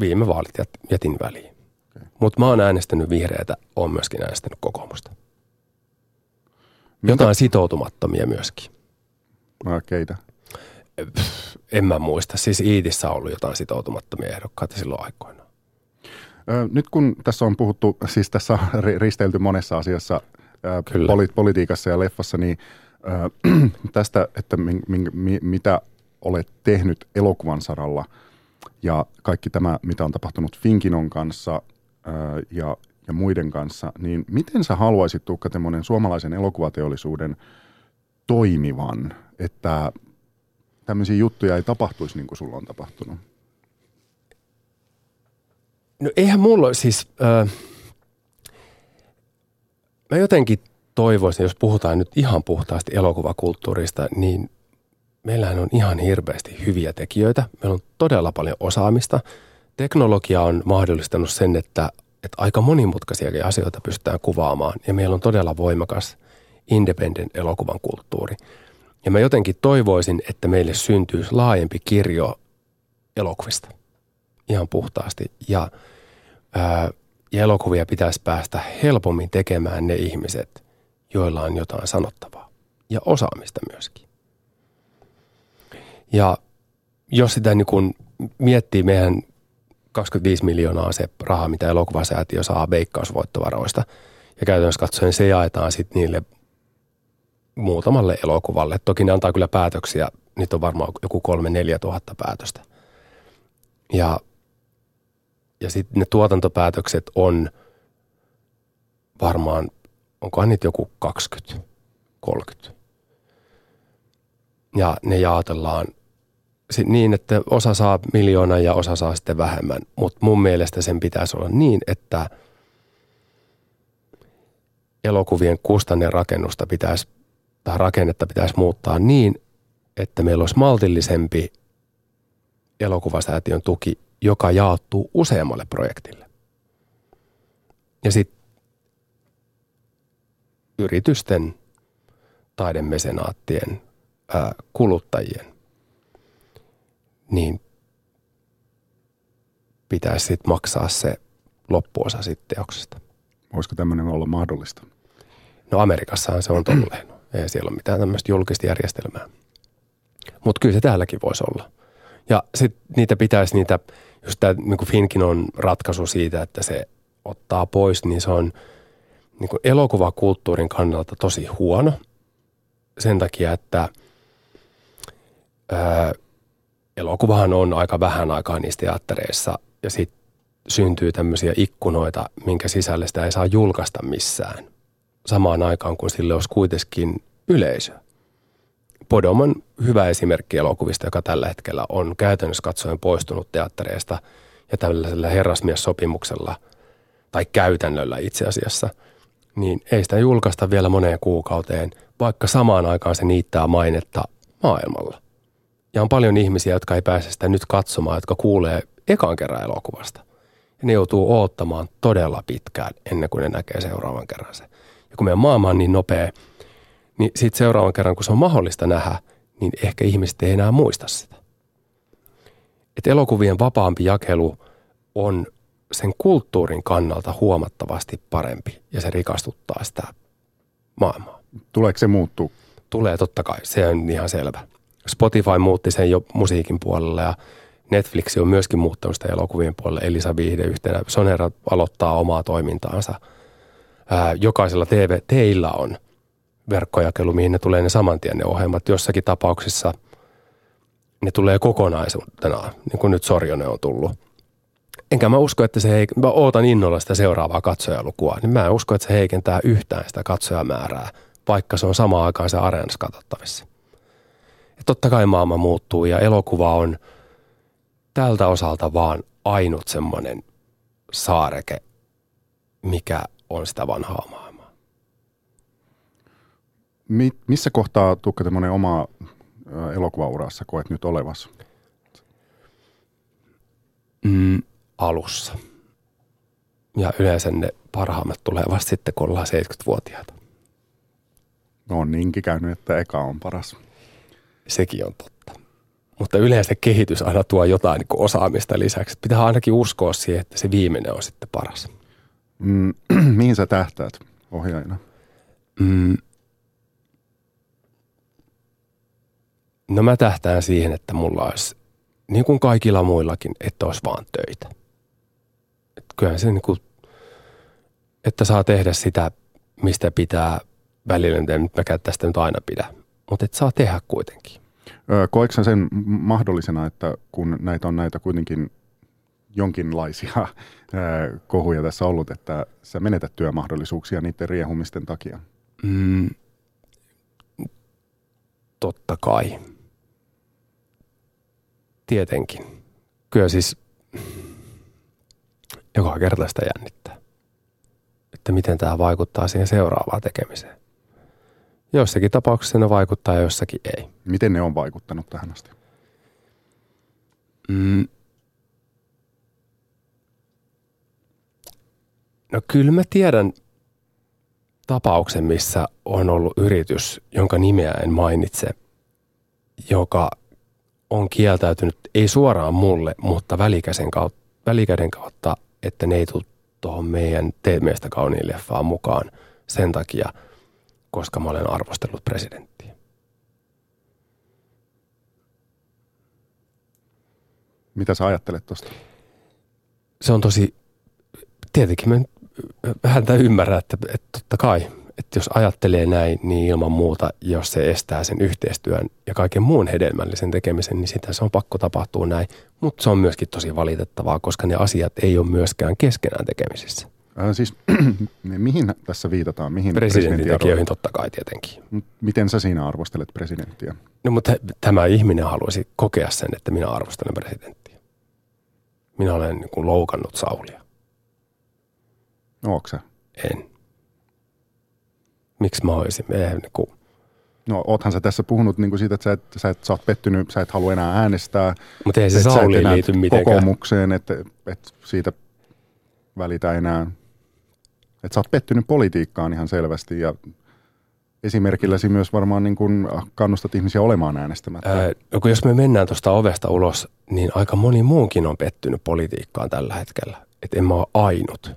viime vaalit jätin väliin. Okay. Mutta mä oon äänestänyt vihreätä, oon myöskin äänestänyt kokoomusta. Jotain sitoutumattomia myöskin. No, keitä? En mä muista. Siis Iitissä on ollut jotain sitoutumattomia ehdokkaita silloin aikoina. Nyt kun tässä on puhuttu, siis tässä on risteilty monessa asiassa poli- politiikassa ja leffassa, niin tästä, että mi- mi- mitä olet tehnyt elokuvan saralla ja kaikki tämä, mitä on tapahtunut Finkinon kanssa ja, ja muiden kanssa, niin miten sä haluaisit Tuukka Temonen suomalaisen elokuvateollisuuden toimivan, että tämmöisiä juttuja ei tapahtuisi niin kuin sulla on tapahtunut? No eihän mulla siis, äh, mä jotenkin toivoisin, jos puhutaan nyt ihan puhtaasti elokuvakulttuurista, niin meillähän on ihan hirveästi hyviä tekijöitä. Meillä on todella paljon osaamista. Teknologia on mahdollistanut sen, että, että aika monimutkaisiakin asioita pystytään kuvaamaan. Ja meillä on todella voimakas independent elokuvan kulttuuri. Ja mä jotenkin toivoisin, että meille syntyisi laajempi kirjo elokuvista. Ihan puhtaasti. Ja, ää, ja elokuvia pitäisi päästä helpommin tekemään ne ihmiset, joilla on jotain sanottavaa. Ja osaamista myöskin. Ja jos sitä niin kun miettii meidän 25 miljoonaa se raha, mitä elokuvasäätiö saa veikkausvoittovaroista. Ja käytännössä katsoen se jaetaan sitten niille muutamalle elokuvalle. Toki ne antaa kyllä päätöksiä, niitä on varmaan joku kolme, neljä tuhatta päätöstä. Ja, ja sitten ne tuotantopäätökset on varmaan, onkohan niitä joku 20, 30. Ja ne jaotellaan niin, että osa saa miljoona ja osa saa sitten vähemmän. Mutta mun mielestä sen pitäisi olla niin, että elokuvien kustannerakennusta pitäisi, tai rakennetta pitäisi muuttaa niin, että meillä olisi maltillisempi elokuvasäätiön tuki, joka jaottuu useammalle projektille. Ja sitten yritysten, taidemesenaattien, kuluttajien niin pitäisi sitten maksaa se loppuosa sitten teoksesta. Voisiko tämmöinen olla mahdollista? No Amerikassahan se on tolleen. Ei siellä ole mitään tämmöistä julkista järjestelmää. Mutta kyllä se täälläkin voisi olla. Ja sitten niitä pitäisi niitä, just tämä niin Finkin on ratkaisu siitä, että se ottaa pois, niin se on niin kuin elokuvakulttuurin kannalta tosi huono. Sen takia, että ää, elokuvahan on aika vähän aikaa niissä teattereissa ja sitten syntyy tämmöisiä ikkunoita, minkä sisälle sitä ei saa julkaista missään. Samaan aikaan, kun sille olisi kuitenkin yleisö. Podom on hyvä esimerkki elokuvista, joka tällä hetkellä on käytännössä katsoen poistunut teattereista ja tällaisella herrasmies-sopimuksella tai käytännöllä itse asiassa, niin ei sitä julkaista vielä moneen kuukauteen, vaikka samaan aikaan se niittää mainetta maailmalla. Ja on paljon ihmisiä, jotka ei pääse sitä nyt katsomaan, jotka kuulee ekan kerran elokuvasta. Ja ne joutuu oottamaan todella pitkään ennen kuin ne näkee seuraavan kerran se. Ja kun meidän maailma on niin nopea, niin sitten seuraavan kerran, kun se on mahdollista nähdä, niin ehkä ihmiset ei enää muista sitä. Et elokuvien vapaampi jakelu on sen kulttuurin kannalta huomattavasti parempi ja se rikastuttaa sitä maailmaa. Tuleeko se muuttuu? Tulee totta kai, se on ihan selvä. Spotify muutti sen jo musiikin puolella ja Netflix on myöskin muuttanut sitä elokuvien puolelle. Elisa Viihde yhtenä. Sonera aloittaa omaa toimintaansa. Ää, jokaisella TV, teillä on verkkojakelu, mihin ne tulee ne saman tien ne ohjelmat. Jossakin tapauksissa ne tulee kokonaisuutena, niin kuin nyt Sorjonen on tullut. Enkä mä usko, että se ei, mä ootan innolla sitä seuraavaa katsojalukua, niin mä en usko, että se heikentää yhtään sitä katsojamäärää, vaikka se on samaan aikaan se areenassa katsottavissa. Totta kai maailma muuttuu ja elokuva on tältä osalta vaan ainut semmoinen saareke, mikä on sitä vanhaa maailmaa. Mi- missä kohtaa Tukka tämmöinen oma elokuvaurassa koet nyt olevas? Mm, alussa. Ja yleensä ne parhaimmat tulee vasta sitten, kun ollaan 70-vuotiaita. No on niinkin käynyt, että eka on paras. Sekin on totta. Mutta yleensä kehitys aina tuo jotain niin osaamista lisäksi. Pitää ainakin uskoa siihen, että se viimeinen on sitten paras. Mm, mihin sä tähtäät ohjaajana? Mm. No mä tähtään siihen, että mulla olisi, niin kuin kaikilla muillakin, että olisi vaan töitä. Et kyllähän se niin kuin, että saa tehdä sitä, mistä pitää välillä, en mäkään tästä nyt aina pidä, mutta että saa tehdä kuitenkin. Koetko sen mahdollisena, että kun näitä on näitä kuitenkin jonkinlaisia kohuja tässä ollut, että sä menetät työmahdollisuuksia niiden riehumisten takia? Mm, totta kai. Tietenkin. Kyllä siis joka kerta sitä jännittää. Että miten tämä vaikuttaa siihen seuraavaan tekemiseen. Jossakin tapauksessa ne vaikuttaa ja jossakin ei. Miten ne on vaikuttanut tähän asti? Mm. No kyllä mä tiedän tapauksen, missä on ollut yritys, jonka nimeä en mainitse, joka on kieltäytynyt, ei suoraan mulle, mutta välikäsen kautta, välikäden kautta, että ne ei tule tuohon meidän teemeestä kauniin leffaan mukaan sen takia – koska mä olen arvostellut presidenttiä. Mitä sä ajattelet tuosta? Se on tosi, tietenkin mä vähän ymmärrän, että, että totta kai, että jos ajattelee näin, niin ilman muuta, jos se estää sen yhteistyön ja kaiken muun hedelmällisen tekemisen, niin sitä se on pakko tapahtua näin. Mutta se on myöskin tosi valitettavaa, koska ne asiat ei ole myöskään keskenään tekemisissä. Äh, siis mihin tässä viitataan? Mihin Presidenttitekijöihin totta kai tietenkin. Miten sä siinä arvostelet presidenttiä? No mutta tämä ihminen haluaisi kokea sen, että minä arvostelen presidenttiä. Minä olen niin kuin loukannut Saulia. No sä? En. Miksi mä olisin? Eihän niin kuin... No oothan sä tässä puhunut niin kuin siitä, että sä et, sä, et, sä oot pettynyt, sä et halua enää äänestää. Mutta ei se Sauliin liity mitenkään. Kokoomukseen, että, että siitä välitä enää että sä oot pettynyt politiikkaan ihan selvästi ja esimerkilläsi myös varmaan niin kuin kannustat ihmisiä olemaan äänestämättä. Ää, no kun jos me mennään tuosta ovesta ulos, niin aika moni muunkin on pettynyt politiikkaan tällä hetkellä. Että en mä ole ainut.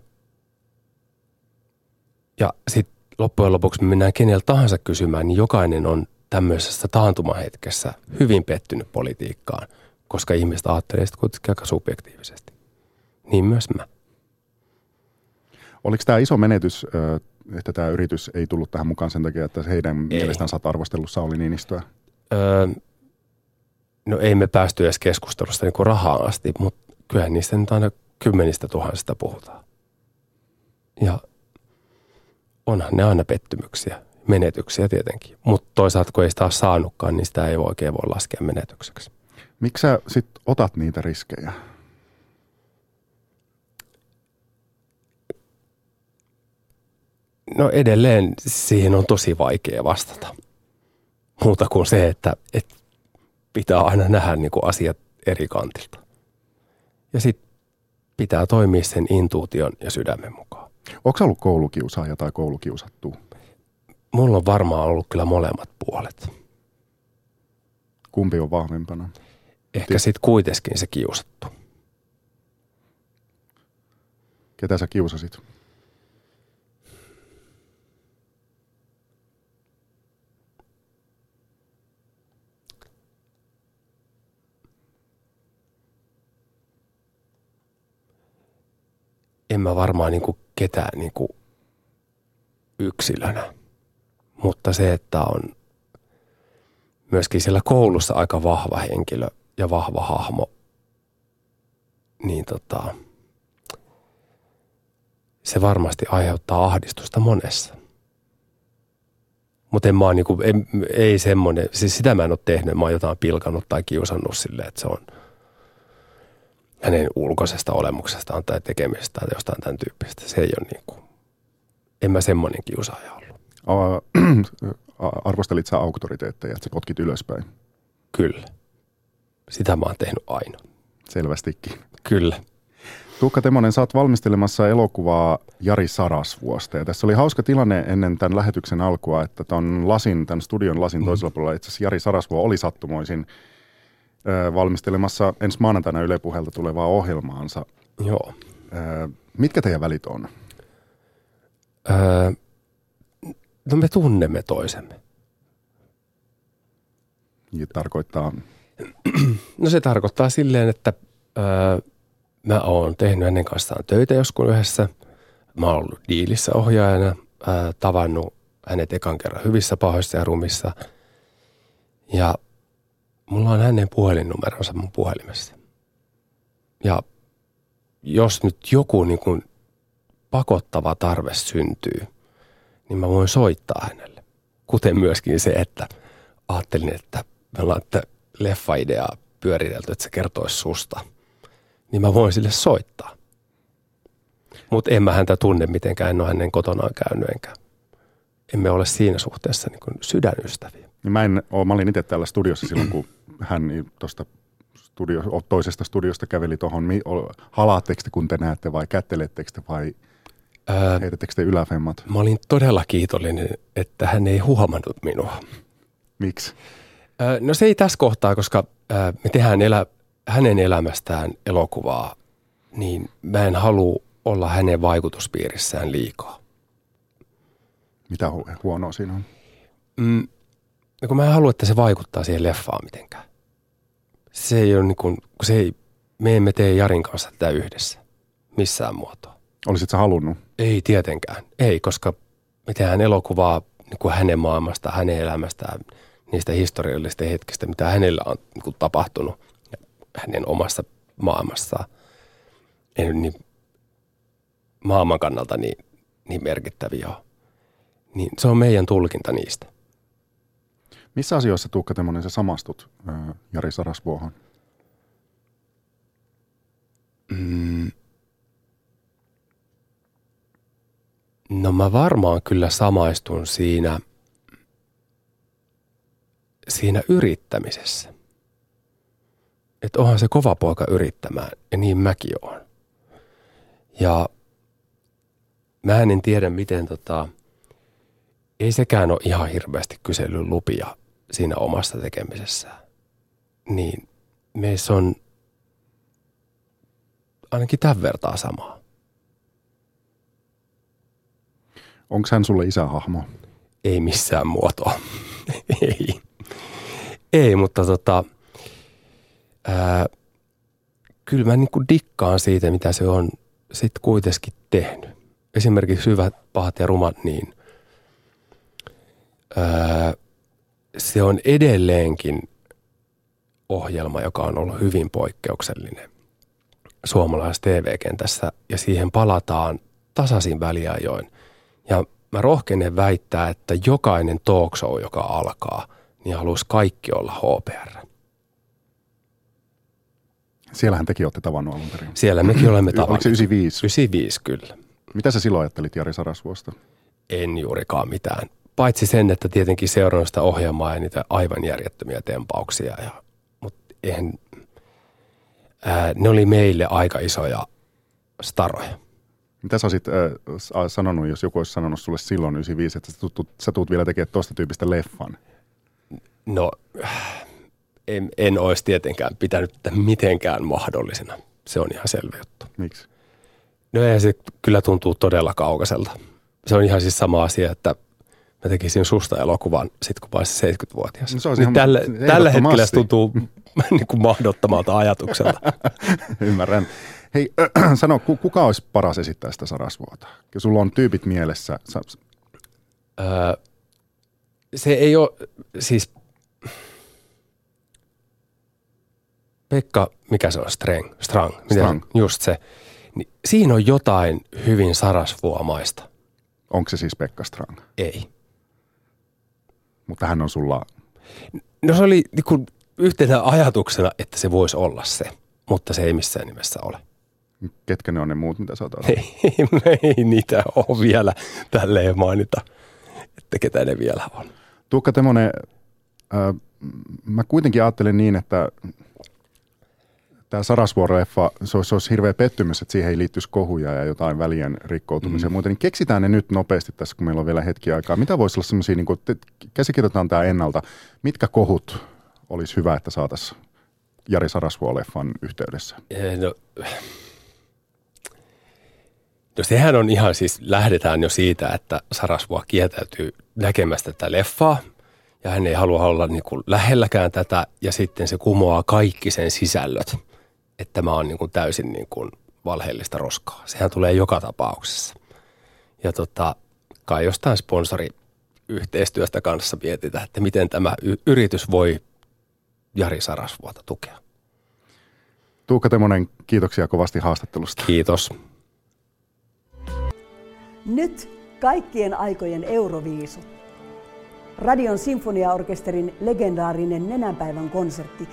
Ja sitten loppujen lopuksi me mennään kenellä tahansa kysymään, niin jokainen on tämmöisessä taantumahetkessä hyvin pettynyt politiikkaan, koska ihmiset ajattelee sitä kuitenkin aika subjektiivisesti. Niin myös mä. Oliko tämä iso menetys, että tämä yritys ei tullut tähän mukaan sen takia, että heidän ei. mielestään sä arvostellut Sauli Niinistöä? Öö, no ei me päästy edes keskustelusta niin kuin rahaan asti, mutta kyllähän niistä nyt aina kymmenistä tuhansista puhutaan. Ja onhan ne aina pettymyksiä, menetyksiä tietenkin. Mutta toisaalta kun ei sitä ole saanutkaan, niin sitä ei oikein voi laskea menetykseksi. Miksi sä sitten otat niitä riskejä? No edelleen siihen on tosi vaikea vastata. Muuta kuin se, että, että pitää aina nähdä niin kuin asiat eri kantilta. Ja sitten pitää toimia sen intuution ja sydämen mukaan. Onko ollut koulukiusaaja tai koulukiusattu? Mulla on varmaan ollut kyllä molemmat puolet. Kumpi on vahvempana? Ehkä sitten kuitenkin se kiusattu. Ketä sä kiusasit? En mä varmaan niin kuin ketään niin kuin yksilönä. Mutta se, että on myöskin siellä koulussa aika vahva henkilö ja vahva hahmo, niin tota, se varmasti aiheuttaa ahdistusta monessa. Mutta en mä niinku, en, ei semmoinen, siis sitä mä en ole tehnyt, mä oon jotain pilkannut tai kiusannut silleen, että se on hänen ulkoisesta olemuksestaan tai tekemisestä tai jostain tämän tyyppistä. Se ei ole niinku, en mä semmoinen kiusaaja ollut. Arvostelit sä auktoriteetteja, että sä potkit ylöspäin? Kyllä. Sitä mä oon tehnyt aina. Selvästikin. Kyllä. Tuukka Temonen, sä oot valmistelemassa elokuvaa Jari Sarasvuosta. Ja tässä oli hauska tilanne ennen tämän lähetyksen alkua, että tämän lasin, tämän studion lasin mm. toisella puolella itse asiassa Jari Sarasvuo oli sattumoisin valmistelemassa ensi maanantaina Yle Puhelta tulevaa ohjelmaansa. Joo. Mitkä teidän välit on? Öö, no me tunnemme toisemme. Ja tarkoittaa? No se tarkoittaa silleen, että öö, mä oon tehnyt hänen kanssaan töitä joskus yhdessä. Mä oon ollut diilissä ohjaajana, ää, tavannut hänet ekan kerran hyvissä, pahoissa ja rumissa. Ja mulla on hänen puhelinnumeronsa mun puhelimessa. Ja jos nyt joku niin kuin pakottava tarve syntyy, niin mä voin soittaa hänelle. Kuten myöskin se, että ajattelin, että me ollaan leffa-ideaa pyöritelty, että se kertoisi susta – niin mä voin sille soittaa. Mutta en mä häntä tunne mitenkään, en ole hänen kotonaan käynyt enkä. Emme ole siinä suhteessa niin sydänystäviä. Niin mä, en ole, mä olin itse täällä studiossa silloin, kun hän niin tuosta studio, toisesta studiosta käveli tuohon. Halaatteko te, kun te näette vai kättelettekö te vai heitättekö te yläfemmat? Mä olin todella kiitollinen, että hän ei huomannut minua. Miksi? Öö, no se ei tässä kohtaa, koska öö, me tehdään elä, hänen elämästään elokuvaa, niin mä en halua olla hänen vaikutuspiirissään liikaa. Mitä hu- huonoa siinä on? Mm, no kun mä en halua, että se vaikuttaa siihen leffaan mitenkään. Se ei ole niin kuin, se ei, me emme tee Jarin kanssa tätä yhdessä missään muotoa. Olisit sä halunnut? Ei tietenkään. Ei, koska me tehdään elokuvaa niin kuin hänen maailmasta, hänen elämästään, niistä historiallisista hetkistä, mitä hänellä on niin kuin tapahtunut hänen omassa maailmassaan. En niin maailman kannalta niin, niin merkittäviä ole. Niin se on meidän tulkinta niistä. Missä asioissa Tuukka Temonen sä samastut Jari Sarasvuohon? Mm. No mä varmaan kyllä samaistun siinä, siinä yrittämisessä että onhan se kova poika yrittämään, ja niin mäkin oon. Ja mä en tiedä, miten tota, ei sekään ole ihan hirveästi kysellyt lupia siinä omassa tekemisessä. Niin meissä on ainakin tämän vertaa samaa. Onko hän sulle isähahmo? Ei missään muotoa. ei. Ei, mutta tota – ää, kyllä mä niin kuin dikkaan siitä, mitä se on sitten kuitenkin tehnyt. Esimerkiksi Hyvät, pahat ja rumat, niin ää, se on edelleenkin ohjelma, joka on ollut hyvin poikkeuksellinen suomalaisessa TV-kentässä ja siihen palataan tasaisin väliajoin. Ja mä rohkenen väittää, että jokainen talk show, joka alkaa, niin haluaisi kaikki olla HPR. Siellähän tekin olette tavannut alun perin. Siellä mekin olemme tavannut. Oliko se 95? 95, kyllä. Mitä sä silloin ajattelit Jari Sarasvuosta? En juurikaan mitään. Paitsi sen, että tietenkin seurannut sitä ohjelmaa ja niitä aivan järjettömiä tempauksia. Ja, mutta eihän, ää, ne oli meille aika isoja staroja. Mitä sä olisit äh, sanonut, jos joku olisi sanonut sulle silloin 95, että sä tuut, sä tuut vielä tekemään tuosta tyypistä leffan? No, en, en olisi tietenkään pitänyt tätä mitenkään mahdollisena. Se on ihan selvä juttu. Miksi? No ei se kyllä tuntuu todella kaukaiselta. Se on ihan siis sama asia, että mä tekisin susta elokuvan sit kun mä olisin 70-vuotias. No se ihan tälle, tällä hetkellä se tuntuu niin kuin mahdottomalta ajatukselta. Ymmärrän. Hei, sano, ku- kuka olisi paras esittää sitä Sarasvuota? Ja sulla on tyypit mielessä. Sä, Öö, se ei ole, siis Pekka, mikä se on, Strang, Strang, miten- Strang. just se. Niin siinä on jotain hyvin sarasvuomaista. onko se siis Pekka Strang? Ei. Mutta hän on sulla, No se oli niin kuin yhtenä ajatuksena, että se voisi olla se, mutta se ei missään nimessä ole. ketkä ne on ne muut, mitä sä oot Ei, ei niitä ole vielä tälleen mainita, että ketä ne vielä on. Tuukka Temonen, äh, mä kuitenkin ajattelen niin, että tämä Sarasvuoro-leffa, se olisi, se olisi hirveä pettymys, että siihen ei liittyisi kohuja ja jotain välien rikkoutumisia mm. ja muuta. Niin keksitään ne nyt nopeasti tässä, kun meillä on vielä hetki aikaa. Mitä voisi olla semmoisia, niin kuin, käsikirjoitetaan tämä ennalta. Mitkä kohut olisi hyvä, että saataisiin Jari Sarasvuo-leffan yhteydessä? Eh, No, no sehän on ihan siis, lähdetään jo siitä, että Sarasvua kieltäytyy näkemästä tätä leffaa ja hän ei halua olla niin kuin lähelläkään tätä ja sitten se kumoaa kaikki sen sisällöt, että tämä on niin kuin täysin niin kuin valheellista roskaa. Sehän tulee joka tapauksessa. Ja tota, kai jostain sponsoriyhteistyöstä kanssa mietitään, että miten tämä y- yritys voi Jari Sarasvuota tukea. Tuukka Temonen, kiitoksia kovasti haastattelusta. Kiitos. Nyt kaikkien aikojen Euroviisut. Radion sinfoniaorkesterin legendaarinen Nenänpäivän konsertti